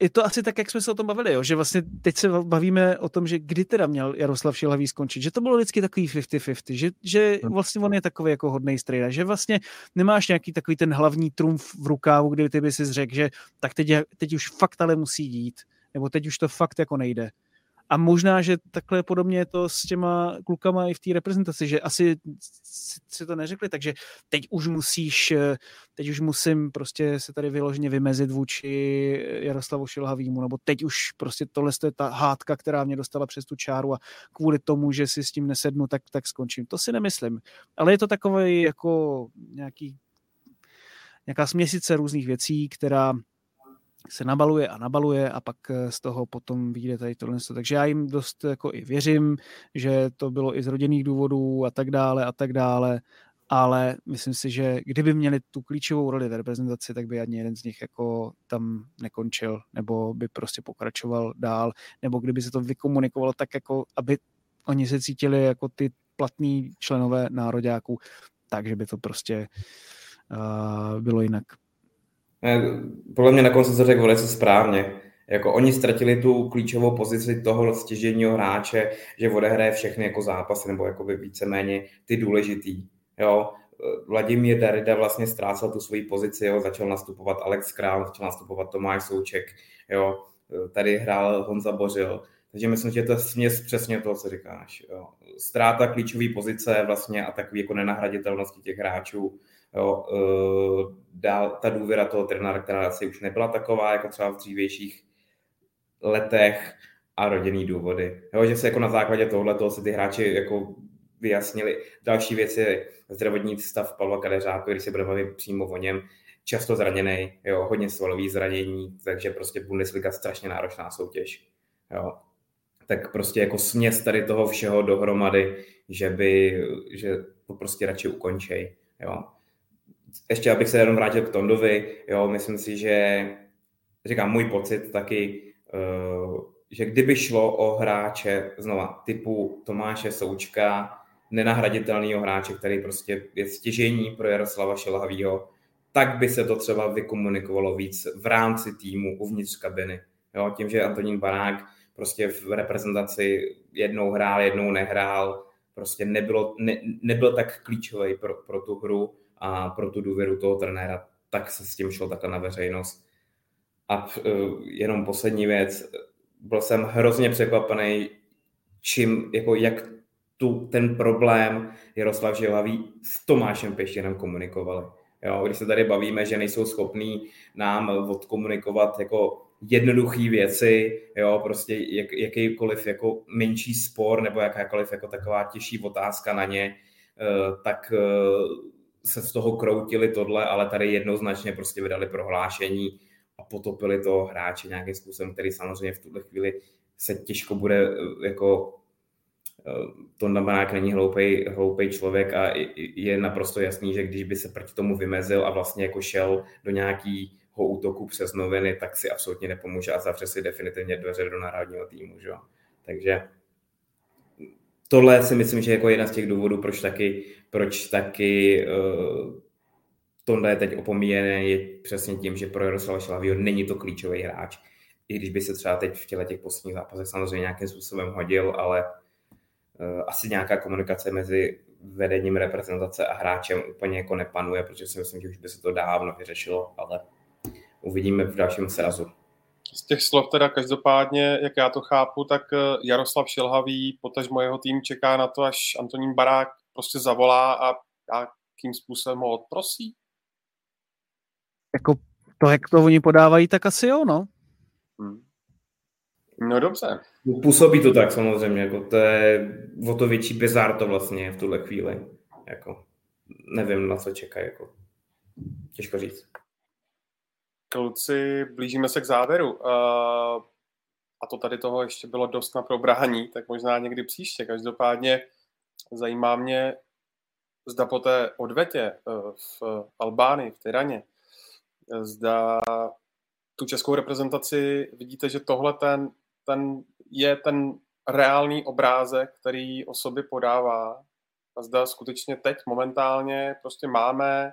je to asi tak, jak jsme se o tom bavili, jo? že vlastně teď se bavíme o tom, že kdy teda měl Jaroslav Šilhavý skončit, že to bylo vždycky takový 50-50, že, že hm. vlastně on je takový jako hodný strejda, že vlastně nemáš nějaký takový ten hlavní trumf v rukávu, kdy ty by si řekl, že tak teď, teď už fakt ale musí jít, nebo teď už to fakt jako nejde. A možná, že takhle podobně je to s těma klukama i v té reprezentaci, že asi si to neřekli, takže teď už musíš, teď už musím prostě se tady vyloženě vymezit vůči Jaroslavu Šilhavýmu, nebo teď už prostě tohle je ta hádka, která mě dostala přes tu čáru a kvůli tomu, že si s tím nesednu, tak, tak skončím. To si nemyslím. Ale je to takové jako nějaký nějaká směsice různých věcí, která se nabaluje a nabaluje a pak eh, z toho potom vyjde tady tohle. Takže já jim dost jako i věřím, že to bylo i z rodinných důvodů a tak dále a tak dále, ale myslím si, že kdyby měli tu klíčovou roli v reprezentaci, tak by ani jeden z nich jako tam nekončil, nebo by prostě pokračoval dál, nebo kdyby se to vykomunikovalo tak, jako aby oni se cítili jako ty platní členové nároďáků, takže by to prostě uh, bylo jinak. Podle mě nakonec to řekl velice správně. Jako oni ztratili tu klíčovou pozici toho stěžení hráče, že odehraje všechny jako zápasy, nebo jako víceméně ty důležitý. Jo? Vladimír Darida vlastně ztrácel tu svoji pozici, jo? začal nastupovat Alex Král, začal nastupovat Tomáš Souček, jo? tady hrál Honza Bořil. Takže myslím, že to je směs přesně toho, co říkáš. Jo? Ztráta klíčové pozice vlastně a takový jako nenahraditelnosti těch hráčů Jo, uh, dál ta důvěra toho trenéra, která asi už nebyla taková, jako třeba v dřívějších letech a rodinný důvody. Jo, že se jako na základě tohle toho se ty hráči jako vyjasnili. Další věc je zdravotní stav Pavla Kadeřáku, když se bude bavit přímo o něm, často zraněný, jo, hodně svalový zranění, takže prostě Bundesliga strašně náročná soutěž. Jo. Tak prostě jako směs tady toho všeho dohromady, že by, že to prostě radši ukončej. Jo ještě abych se jenom vrátil k Tondovi, jo, myslím si, že říkám můj pocit taky, uh, že kdyby šlo o hráče znova typu Tomáše Součka, nenahraditelného hráče, který prostě je stěžení pro Jaroslava Šelhavýho, tak by se to třeba vykomunikovalo víc v rámci týmu uvnitř kabiny. Jo, tím, že Antonín Barák prostě v reprezentaci jednou hrál, jednou nehrál, prostě nebylo, ne, nebyl tak klíčový pro, pro tu hru, a pro tu důvěru toho trenéra, tak se s tím šlo takhle na veřejnost. A uh, jenom poslední věc, byl jsem hrozně překvapený, čím, jako jak tu, ten problém Jaroslav Žilhavý s Tomášem Peštěnem komunikovali. Jo, když se tady bavíme, že nejsou schopní nám odkomunikovat jako jednoduché věci, jo, prostě jak, jakýkoliv jako menší spor nebo jakákoliv jako taková těžší otázka na ně, eh, tak eh, se z toho kroutili tohle, ale tady jednoznačně prostě vydali prohlášení a potopili to hráče nějakým způsobem, který samozřejmě v tuhle chvíli se těžko bude eh, jako to Barák není hloupý, hloupý člověk a je naprosto jasný, že když by se proti tomu vymezil a vlastně jako šel do nějakého útoku přes noviny, tak si absolutně nepomůže a zavře si definitivně dveře do národního týmu. Že? Takže tohle si myslím, že je jako jedna z těch důvodů, proč taky, proč taky uh, Tonda je teď opomíjené, je přesně tím, že pro Jaroslava Šelavýho není to klíčový hráč. I když by se třeba teď v těle těch posledních zápasech samozřejmě nějakým způsobem hodil, ale uh, asi nějaká komunikace mezi vedením reprezentace a hráčem úplně jako nepanuje, protože si myslím, že už by se to dávno vyřešilo, ale uvidíme v dalším srazu. Z těch slov teda každopádně, jak já to chápu, tak eh, Jaroslav Šilhavý, potažmo jeho tým čeká na to, až Antonín Barák prostě zavolá a jakým způsobem ho odprosí? Jako to, jak to oni podávají, tak asi jo, no. Hmm. No dobře. Působí to tak samozřejmě, jako to je o to větší bizár to vlastně v tuhle chvíli. Jako, nevím, na co čekají, jako, těžko říct. Kluci, blížíme se k závěru. Uh, a to tady toho ještě bylo dost na probrání, tak možná někdy příště. Každopádně zajímá mě, zda po té odvetě uh, v Albánii, v Tyraně, zda tu českou reprezentaci vidíte, že tohle ten, ten je ten reálný obrázek, který o sobě podává. A zda skutečně teď momentálně prostě máme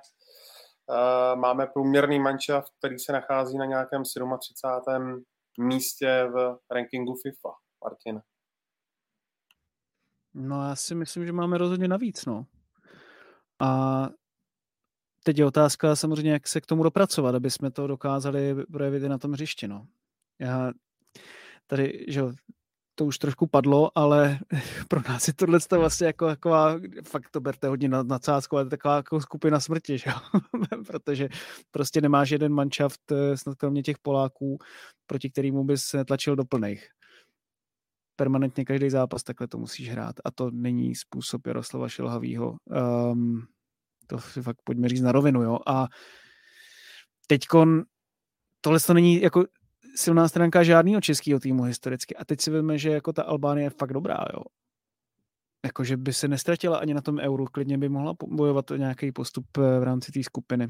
máme průměrný manšaft, který se nachází na nějakém 37. místě v rankingu FIFA. Martin. No já si myslím, že máme rozhodně navíc, no. A teď je otázka samozřejmě, jak se k tomu dopracovat, aby jsme to dokázali projevit i na tom hřišti. No. Já tady, že to už trošku padlo, ale (laughs) pro nás je tohle vlastně jako taková, fakt to berte hodně na nadsázku, ale taková jako skupina smrti, že? (laughs) protože prostě nemáš jeden manšaft, eh, snad kromě těch Poláků, proti kterýmu bys netlačil do plných. Permanentně každý zápas takhle to musíš hrát a to není způsob Jaroslava Šilhavýho. Um, to si fakt pojďme říct na rovinu, jo. A teďkon tohle to není jako silná stránka žádného českého týmu historicky. A teď si vezme, že jako ta Albánie je fakt dobrá, jo. Jakože by se nestratila ani na tom euru, klidně by mohla bojovat o nějaký postup eh, v rámci té skupiny.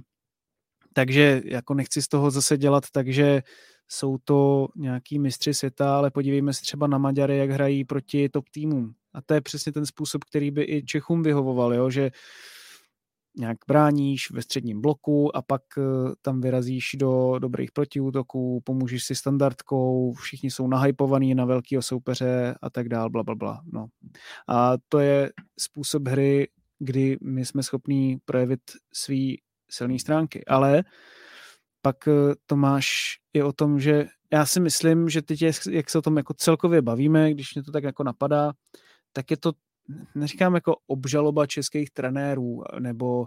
Takže jako nechci z toho zase dělat takže jsou to nějaký mistři světa, ale podívejme se třeba na Maďary, jak hrají proti top týmům. A to je přesně ten způsob, který by i Čechům vyhovoval, jo? že nějak bráníš ve středním bloku a pak eh, tam vyrazíš do dobrých protiútoků, pomůžeš si standardkou, všichni jsou nahypovaní na velkého soupeře a tak dál, bla, bla, bla. No. A to je způsob hry, kdy my jsme schopní projevit svý silné stránky. Ale pak eh, to máš i o tom, že já si myslím, že teď, jak se o tom jako celkově bavíme, když mě to tak jako napadá, tak je to neříkám jako obžaloba českých trenérů, nebo,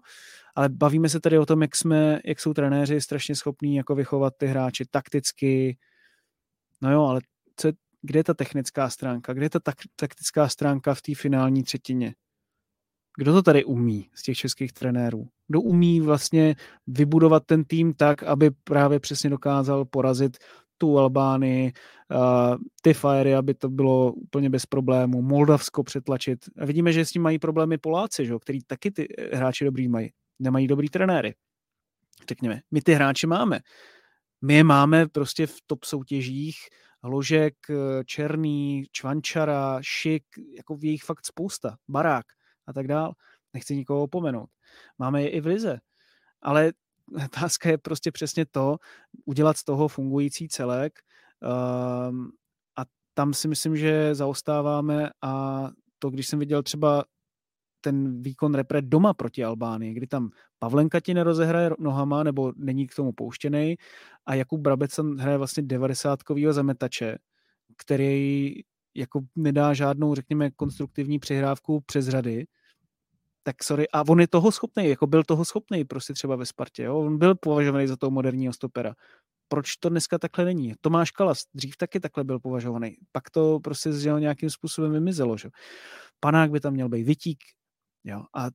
ale bavíme se tady o tom, jak jsme, jak jsou trenéři strašně schopní jako vychovat ty hráče takticky. No jo, ale co kde je ta technická stránka? Kde je ta tak, taktická stránka v té finální třetině? Kdo to tady umí z těch českých trenérů? Kdo umí vlastně vybudovat ten tým tak, aby právě přesně dokázal porazit tu Albánii, uh, ty Fiery, aby to bylo úplně bez problémů, Moldavsko přetlačit. A vidíme, že s tím mají problémy Poláci, že? který taky ty hráči dobrý mají. Nemají dobrý trenéry. Řekněme, my ty hráče máme. My je máme prostě v top soutěžích, Hložek, Černý, Čvančara, Šik, jako v jejich fakt spousta, Barák a tak dál. Nechci nikoho opomenout. Máme je i v Lize. Ale otázka je prostě přesně to, udělat z toho fungující celek um, a tam si myslím, že zaostáváme a to, když jsem viděl třeba ten výkon repre doma proti Albánii, kdy tam Pavlenka ti nerozehraje nohama nebo není k tomu pouštěný a Jakub Brabec tam hraje vlastně 90 zametače, který jako nedá žádnou, řekněme, konstruktivní přihrávku přes řady, tak sorry, a on je toho schopný, jako byl toho schopný prostě třeba ve Spartě, jo? on byl považovaný za toho moderního stopera. Proč to dneska takhle není? Tomáš Kalas dřív taky takhle byl považovaný, pak to prostě z nějakým způsobem vymizelo, že? Panák by tam měl být, Vytík, jo, a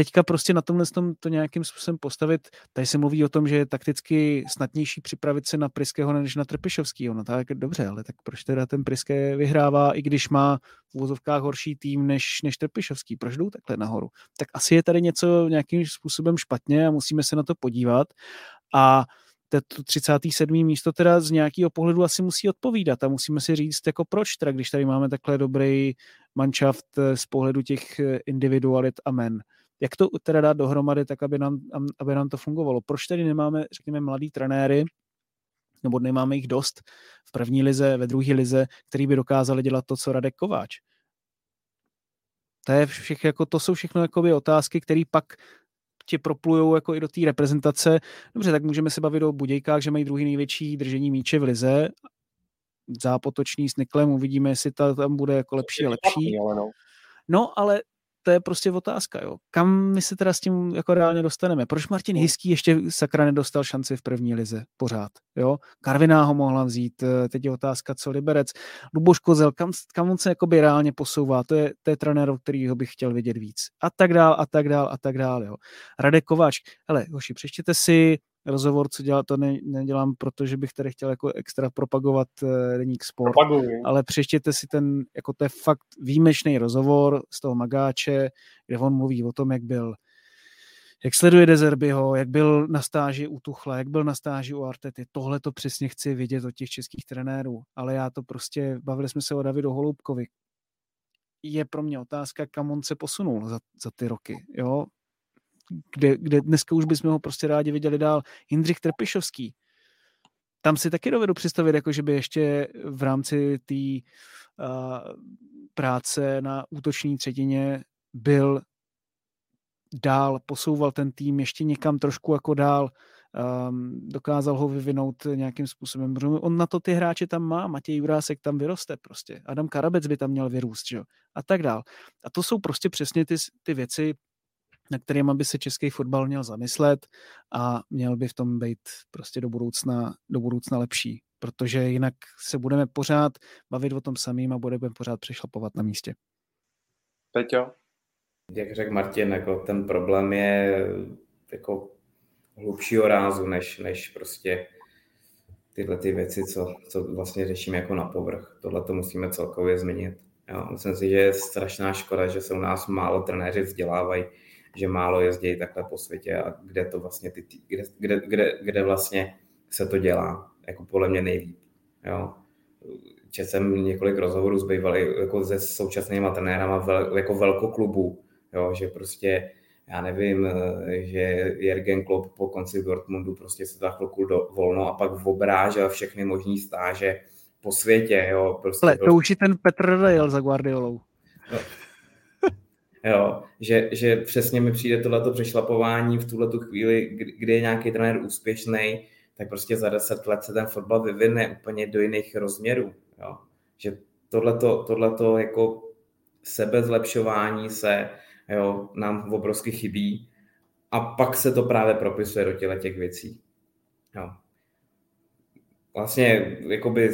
teďka prostě na tomhle tom to nějakým způsobem postavit, tady se mluví o tom, že je takticky snadnější připravit se na Priského než na Trpišovského. No tak dobře, ale tak proč teda ten Priské vyhrává, i když má v úvozovkách horší tým než, než Trpišovský? Proč jdou takhle nahoru? Tak asi je tady něco nějakým způsobem špatně a musíme se na to podívat. A to 37. místo teda z nějakého pohledu asi musí odpovídat a musíme si říct, jako proč teda, když tady máme takhle dobrý manšaft eh, z pohledu těch eh, individualit a men. Jak to teda dát dohromady, tak aby nám, aby nám to fungovalo? Proč tady nemáme, řekněme, mladý trenéry, nebo nemáme jich dost v první lize, ve druhé lize, který by dokázali dělat to, co Radek Kováč? To, je všech, jako, to jsou všechno jakoby, otázky, které pak tě proplujou jako i do té reprezentace. Dobře, tak můžeme se bavit o Budějkách, že mají druhý největší držení míče v lize. Zápotoční s Niklem, uvidíme, jestli ta tam bude jako lepší a lepší. No. no, ale to je prostě otázka, jo. Kam my se teda s tím jako reálně dostaneme? Proč Martin no. Hiský ještě sakra nedostal šanci v první lize pořád, jo? Karviná ho mohla vzít, eh, teď je otázka, co Liberec. Luboš Kozel, kam, kam on se jakoby reálně posouvá, to je, to je trenér, kterýho bych chtěl vidět víc. A tak dál, a tak dál, a tak dál, jo. Radek Kováč, hele, hoši, přečtěte si rozhovor, co dělá, to ne, nedělám, protože bych tady chtěl jako extra propagovat uh, deník sport, Propaguji. ale přeštěte si ten, jako to je fakt výjimečný rozhovor z toho Magáče, kde on mluví o tom, jak byl jak sleduje Dezerbyho, jak byl na stáži u Tuchla, jak byl na stáži u Artety. Tohle to přesně chci vidět od těch českých trenérů, ale já to prostě, bavili jsme se o Davidu Holoubkovi. Je pro mě otázka, kam on se posunul za, za ty roky. Jo? Kde, kde dneska už bychom ho prostě rádi viděli dál. Jindřich Trpišovský, tam si taky dovedu představit, jako že by ještě v rámci té uh, práce na útoční třetině byl dál, posouval ten tým ještě někam trošku jako dál, um, dokázal ho vyvinout nějakým způsobem. On na to ty hráče tam má, Matěj Jurásek tam vyroste prostě, Adam Karabec by tam měl vyrůst, že? a tak dál. A to jsou prostě přesně ty, ty věci, na kterým by se český fotbal měl zamyslet a měl by v tom být prostě do budoucna, do budoucna lepší, protože jinak se budeme pořád bavit o tom samým a budeme pořád přešlapovat na místě. Peťo? Jak řekl Martin, jako ten problém je jako hlubšího rázu, než, než prostě tyhle ty věci, co, co vlastně řešíme jako na povrch. Tohle to musíme celkově změnit. Jo, myslím si, že je strašná škoda, že se u nás málo trenéři vzdělávají že málo jezdí takhle po světě a kde to vlastně ty, kde, kde, kde, kde vlastně se to dělá, jako podle mě nejlíp. Jo. Četl jsem několik rozhovorů s bývalý, jako se současnými trenérama vel, jako velkoklubů, jo, že prostě já nevím, že Jürgen Klopp po konci Dortmundu prostě se dal chvilku do, volno a pak obrážel všechny možné stáže po světě. Jo, prostě Ale to už je ten Petr Rejl za Guardiolou. No, Jo, že, že přesně mi přijde tohleto přešlapování v tuhle chvíli, kdy je nějaký trenér úspěšný, tak prostě za deset let se ten fotbal vyvine úplně do jiných rozměrů. Jo. Že tohleto, tohleto jako sebezlepšování se jo, nám obrovsky chybí a pak se to právě propisuje do těle těch věcí. Jo. Vlastně jakoby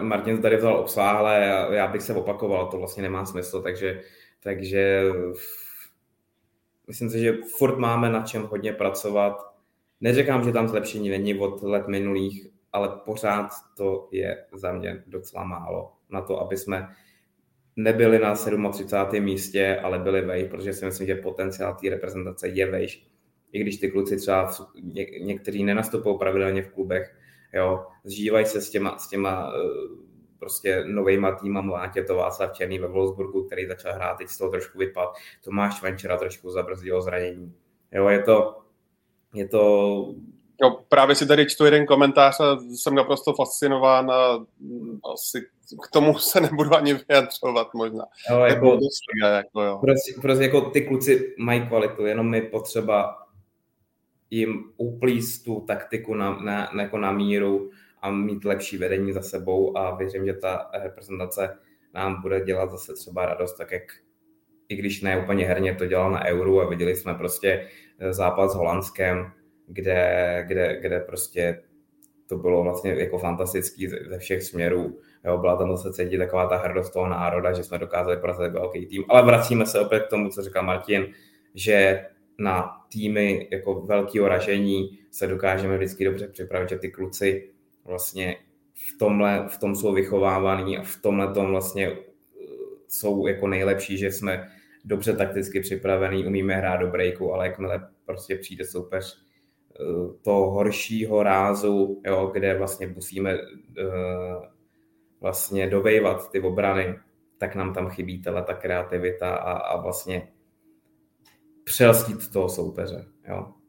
Martin tady vzal obsáhle já bych se opakoval, to vlastně nemá smysl, takže takže myslím si, že furt máme na čem hodně pracovat. Neříkám, že tam zlepšení není od let minulých, ale pořád to je za mě docela málo na to, aby jsme nebyli na 37. místě, ale byli vejš, protože si myslím, že potenciál té reprezentace je vejš. I když ty kluci třeba ně, někteří nenastupují pravidelně v klubech, jo, zžívají se s těma, s těma prostě novejma týmama, ať je to Václav Černý ve Wolfsburgu, který začal hrát, teď z toho trošku vypad, Tomáš Venčera trošku zabrzdil zranění. Jo, je to, je to Jo, právě si tady čtu jeden komentář a jsem naprosto fascinován a asi k tomu se nebudu ani vyjadřovat možná. Jo, jako, jako, jo. Prostě, prostě jako ty kluci mají kvalitu, jenom mi potřeba jim uplíst tu taktiku na, na, jako na míru a mít lepší vedení za sebou a věřím, že ta reprezentace nám bude dělat zase třeba radost, tak jak i když ne úplně herně to dělal na euru a viděli jsme prostě eh, západ s Holandskem, kde, kde, kde prostě to bylo vlastně jako fantastický ze všech směrů. Jo, byla tam zase cítit taková ta hrdost toho národa, že jsme dokázali porazit velký tým. Ale vracíme se opět k tomu, co říkal Martin. že na týmy jako velkého ražení se dokážeme vždycky dobře připravit, že ty kluci vlastně v tomhle, v tom jsou vychovávaní a v tomhle tom vlastně uh, jsou jako nejlepší, že jsme dobře takticky připravení, umíme hrát do breaku, ale jakmile prostě přijde soupeř uh, toho horšího rázu, jo, kde vlastně musíme uh, vlastně dovejvat ty obrany, tak nám tam chybí ta kreativita a, a vlastně přelstít toho soupeře. Jo.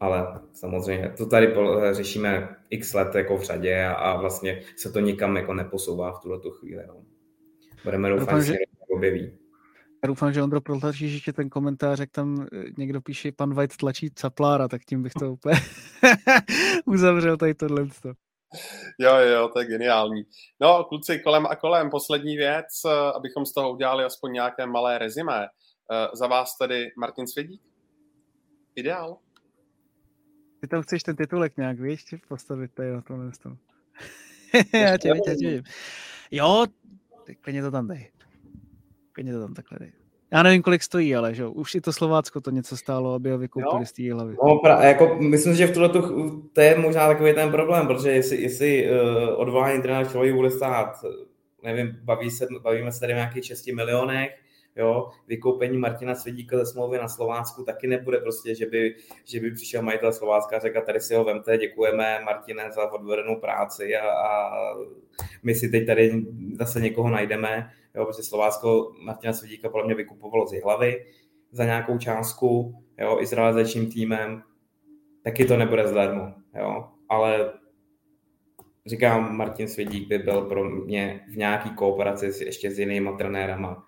Ale samozřejmě to tady řešíme x let jako v řadě a, a vlastně se to nikam jako neposouvá v tuhle chvíli. Jo. Budeme doufat, že objeví. Já doufám, že Ondro protlačí ještě ten komentář, jak tam eh, někdo píše, pan White tlačí caplára, tak tím bych to úplně (laughs) uzavřel tady tohle. Jo, jo, to je geniální. No, kluci, kolem a kolem, poslední věc, eh, abychom z toho udělali aspoň nějaké malé rezimé. Eh, za vás tedy Martin Svědík? Ideál? Ty tam chceš ten titulek nějak, víš, postavit tady na tom místo. (laughs) já tě vidím, tě vidím. Jo, klidně to tam dej. Klidně to tam takhle dej. Já nevím, kolik stojí, ale že už i to Slovácko to něco stálo, aby ho vykoupili no. z té hlavy. No, pra, jako, myslím, že v tuhle tu, to je možná takový ten problém, protože jestli, jestli uh, odvolání trenéra člověk bude stát, nevím, baví se, bavíme se tady o nějakých 6 milionech, jo, vykoupení Martina Svědíka ze smlouvy na Slovácku taky nebude prostě, že by, že by přišel majitel Slovácka a řekl, tady si ho vemte, děkujeme Martine za odvedenou práci a, a my si teď tady zase někoho najdeme, jo, protože Slovácko Martina Svědíka podle mě vykupovalo z hlavy za nějakou částku, jo, i s realizačním týmem, taky to nebude zdarma, jo, ale říkám, Martin Svědík by byl pro mě v nějaký kooperaci ještě s jinýma trenérama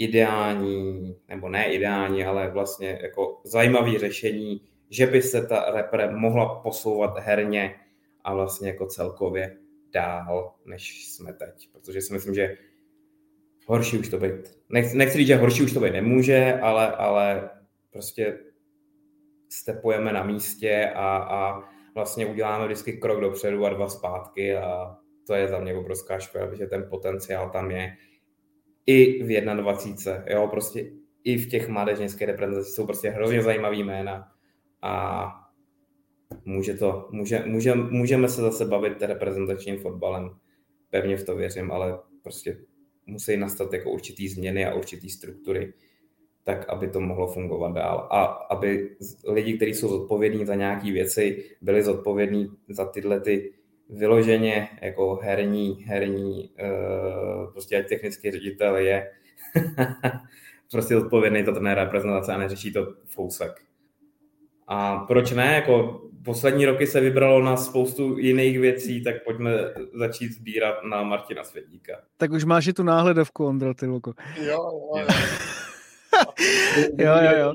ideální, nebo ne ideální, ale vlastně jako zajímavé řešení, že by se ta repre mohla posouvat herně a vlastně jako celkově dál, než jsme teď. Protože si myslím, že horší už to být. Nechci, nechci říct, že horší už to být nemůže, ale, ale prostě stepujeme na místě a, a vlastně uděláme vždycky krok dopředu a dva zpátky a to je za mě obrovská škoda, protože ten potenciál tam je i v 21. Jo, prostě i v těch mládežnických reprezentacích jsou prostě hrozně zajímavý jména a může to, může, může, můžeme se zase bavit reprezentačním fotbalem, pevně v to věřím, ale prostě musí nastat jako určitý změny a určitý struktury, tak aby to mohlo fungovat dál. A aby lidi, kteří jsou zodpovědní za nějaké věci, byli zodpovědní za tyhle ty vyloženě jako herní, herní, uh, prostě ať technický ředitel je (laughs) prostě odpovědný to trenér reprezentace a neřeší to fousek. A proč ne? Jako poslední roky se vybralo na spoustu jiných věcí, tak pojďme začít sbírat na Martina Svědíka. Tak už máš i tu náhledovku, Ondro, ty loko. Jo, jo, jo. jo, (laughs) jo, jo.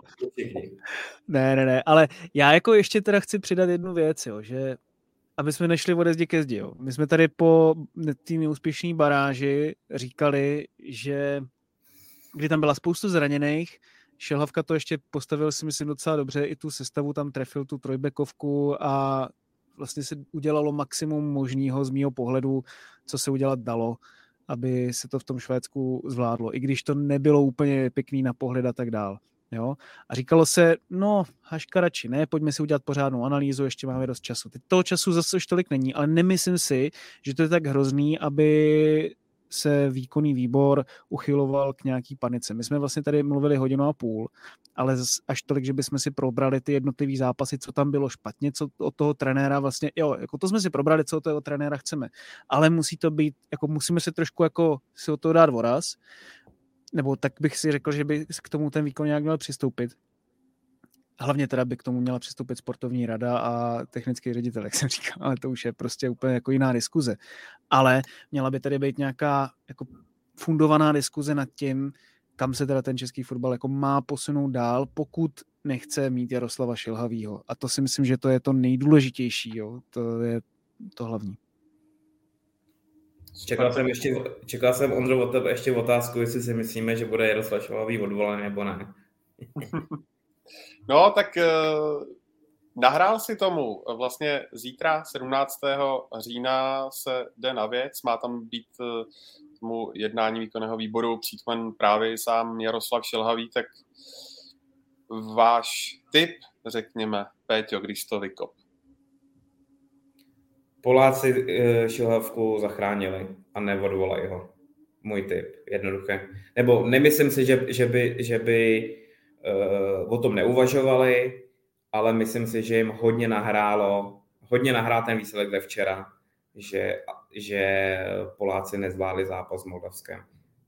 Ne, ne, ne, ale já jako ještě teda chci přidat jednu věc, jo, že aby jsme nešli ode zdi ke zdi. Jo. My jsme tady po té neúspěšné baráži říkali, že kdy tam byla spoustu zraněných, Šelhavka to ještě postavil si myslím docela dobře, i tu sestavu tam trefil, tu trojbekovku a vlastně se udělalo maximum možného z mýho pohledu, co se udělat dalo, aby se to v tom Švédsku zvládlo, i když to nebylo úplně pěkný na pohled a tak dál. Jo? A říkalo se, no, haška radši ne, pojďme si udělat pořádnou analýzu, ještě máme dost času. Teď toho času zase už tolik není, ale nemyslím si, že to je tak hrozný, aby se výkonný výbor uchyloval k nějaký panice. My jsme vlastně tady mluvili hodinu a půl, ale až tolik, že bychom si probrali ty jednotlivé zápasy, co tam bylo špatně, co od toho trenéra vlastně, jo, jako to jsme si probrali, co od toho trenéra chceme, ale musí to být, jako musíme se trošku jako si o to dát voraz nebo tak bych si řekl, že by k tomu ten výkon nějak měl přistoupit. Hlavně teda by k tomu měla přistoupit sportovní rada a technický ředitel, jak jsem říkal, ale to už je prostě úplně jako jiná diskuze. Ale měla by tady být nějaká jako fundovaná diskuze nad tím, kam se teda ten český fotbal jako má posunout dál, pokud nechce mít Jaroslava Šilhavýho. A to si myslím, že to je to nejdůležitější, jo? to je to hlavní. Čekal jsem, ještě, čekal jsem Ondro od tebe ještě otázku, jestli si myslíme, že bude Jaroslav Šilhavý odvolaný nebo ne. (laughs) no, tak uh, nahrál si tomu. Vlastně zítra, 17. října, se jde na věc. Má tam být uh, tomu jednání výkonného výboru přítomen právě sám Jaroslav Šilhavý, tak váš tip, řekněme, Péťo, když to vykop. Poláci e, Šilhavku zachránili a neodvolají ho. Můj tip, jednoduché. Nebo nemyslím si, že, že by, že by uh, o tom neuvažovali, ale myslím si, že jim hodně nahrálo, hodně nahrál ten výsledek ve včera, že, že Poláci nezvládli zápas s Moldavskem.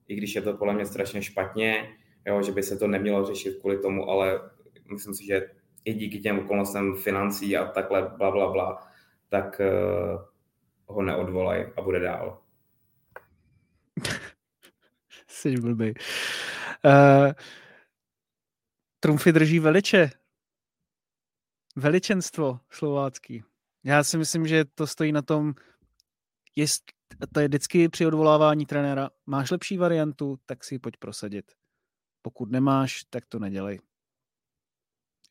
I když je to podle mě strašně špatně, jo, že by se to nemělo řešit kvůli tomu, ale myslím si, že i díky těm okolnostem financí a takhle bla, bla, bla, tak uh, ho neodvolají a bude dál. (laughs) Jsi blbý. Uh, trumfy drží veliče. Veličenstvo slovácký. Já si myslím, že to stojí na tom, jest, to je vždycky při odvolávání trenéra. Máš lepší variantu, tak si ji pojď prosadit. Pokud nemáš, tak to nedělej.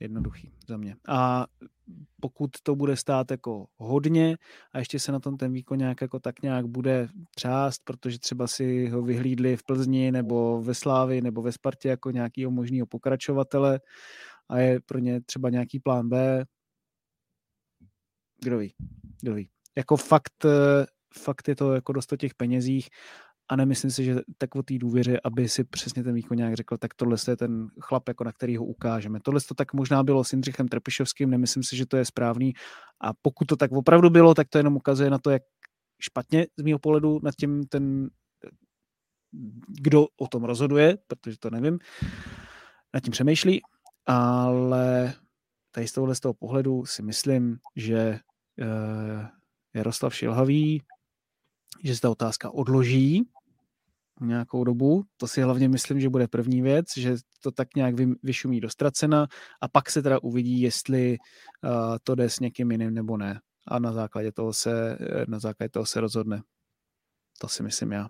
Jednoduchý za mě. A pokud to bude stát jako hodně a ještě se na tom ten výkon nějak jako tak nějak bude třást, protože třeba si ho vyhlídli v Plzni nebo ve Slávi nebo ve Spartě jako nějakýho možného pokračovatele a je pro ně třeba nějaký plán B, kdo ví, kdo ví. Jako fakt, eh, fakt je to jako dost o těch penězích a nemyslím si, že tak o té důvěře, aby si přesně ten výkon nějak řekl, tak tohle je ten chlap, jako na který ho ukážeme. Tohle to tak možná bylo s Jindřichem Trpišovským, nemyslím si, že to je správný. A pokud to tak opravdu bylo, tak to jenom ukazuje na to, jak špatně z mého pohledu nad tím ten, kdo o tom rozhoduje, protože to nevím, nad tím přemýšlí, ale tady z tohohle z toho pohledu si myslím, že uh, Jaroslav Šilhavý, že se ta otázka odloží nějakou dobu. To si hlavně myslím, že bude první věc, že to tak nějak vyšumí do ztracena a pak se teda uvidí, jestli uh, to jde s někým jiným nebo ne. A na základě toho se, na základě toho se rozhodne. To si myslím já.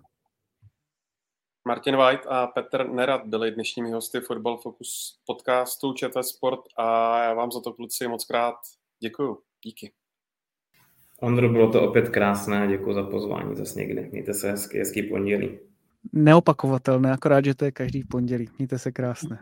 Martin White a Petr Nerad byli dnešními hosty Football Focus podcastu ČT Sport a já vám za to kluci moc krát děkuju. Díky. Ondro, bylo to opět krásné, děkuji za pozvání zase někdy. Mějte se hezky, hezký pondělí. Neopakovatelné, akorát, že to je každý pondělí. Mějte se krásné.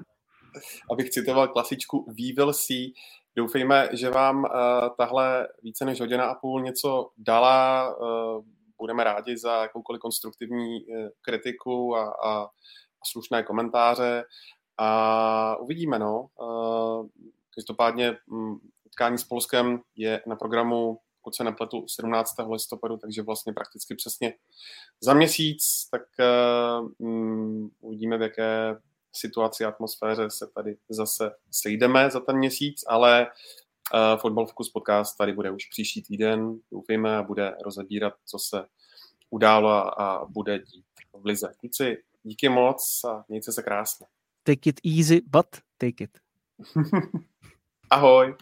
Abych citoval klasičku We will see. Doufejme, že vám uh, tahle více než hodina a půl něco dala. Uh, budeme rádi za jakoukoliv konstruktivní uh, kritiku a, a, a slušné komentáře. A uvidíme, no. Uh, každopádně um, utkání s Polskem je na programu pokud se nepletu, 17. listopadu, takže vlastně prakticky přesně za měsíc, tak um, uvidíme, v jaké situaci a atmosféře se tady zase sejdeme za ten měsíc, ale uh, Football Focus podcast tady bude už příští týden, doufejme, a bude rozebírat, co se událo a, a bude dít v Lize. Kluci, díky moc a mějte se krásně. Take it easy, but take it. (laughs) Ahoj.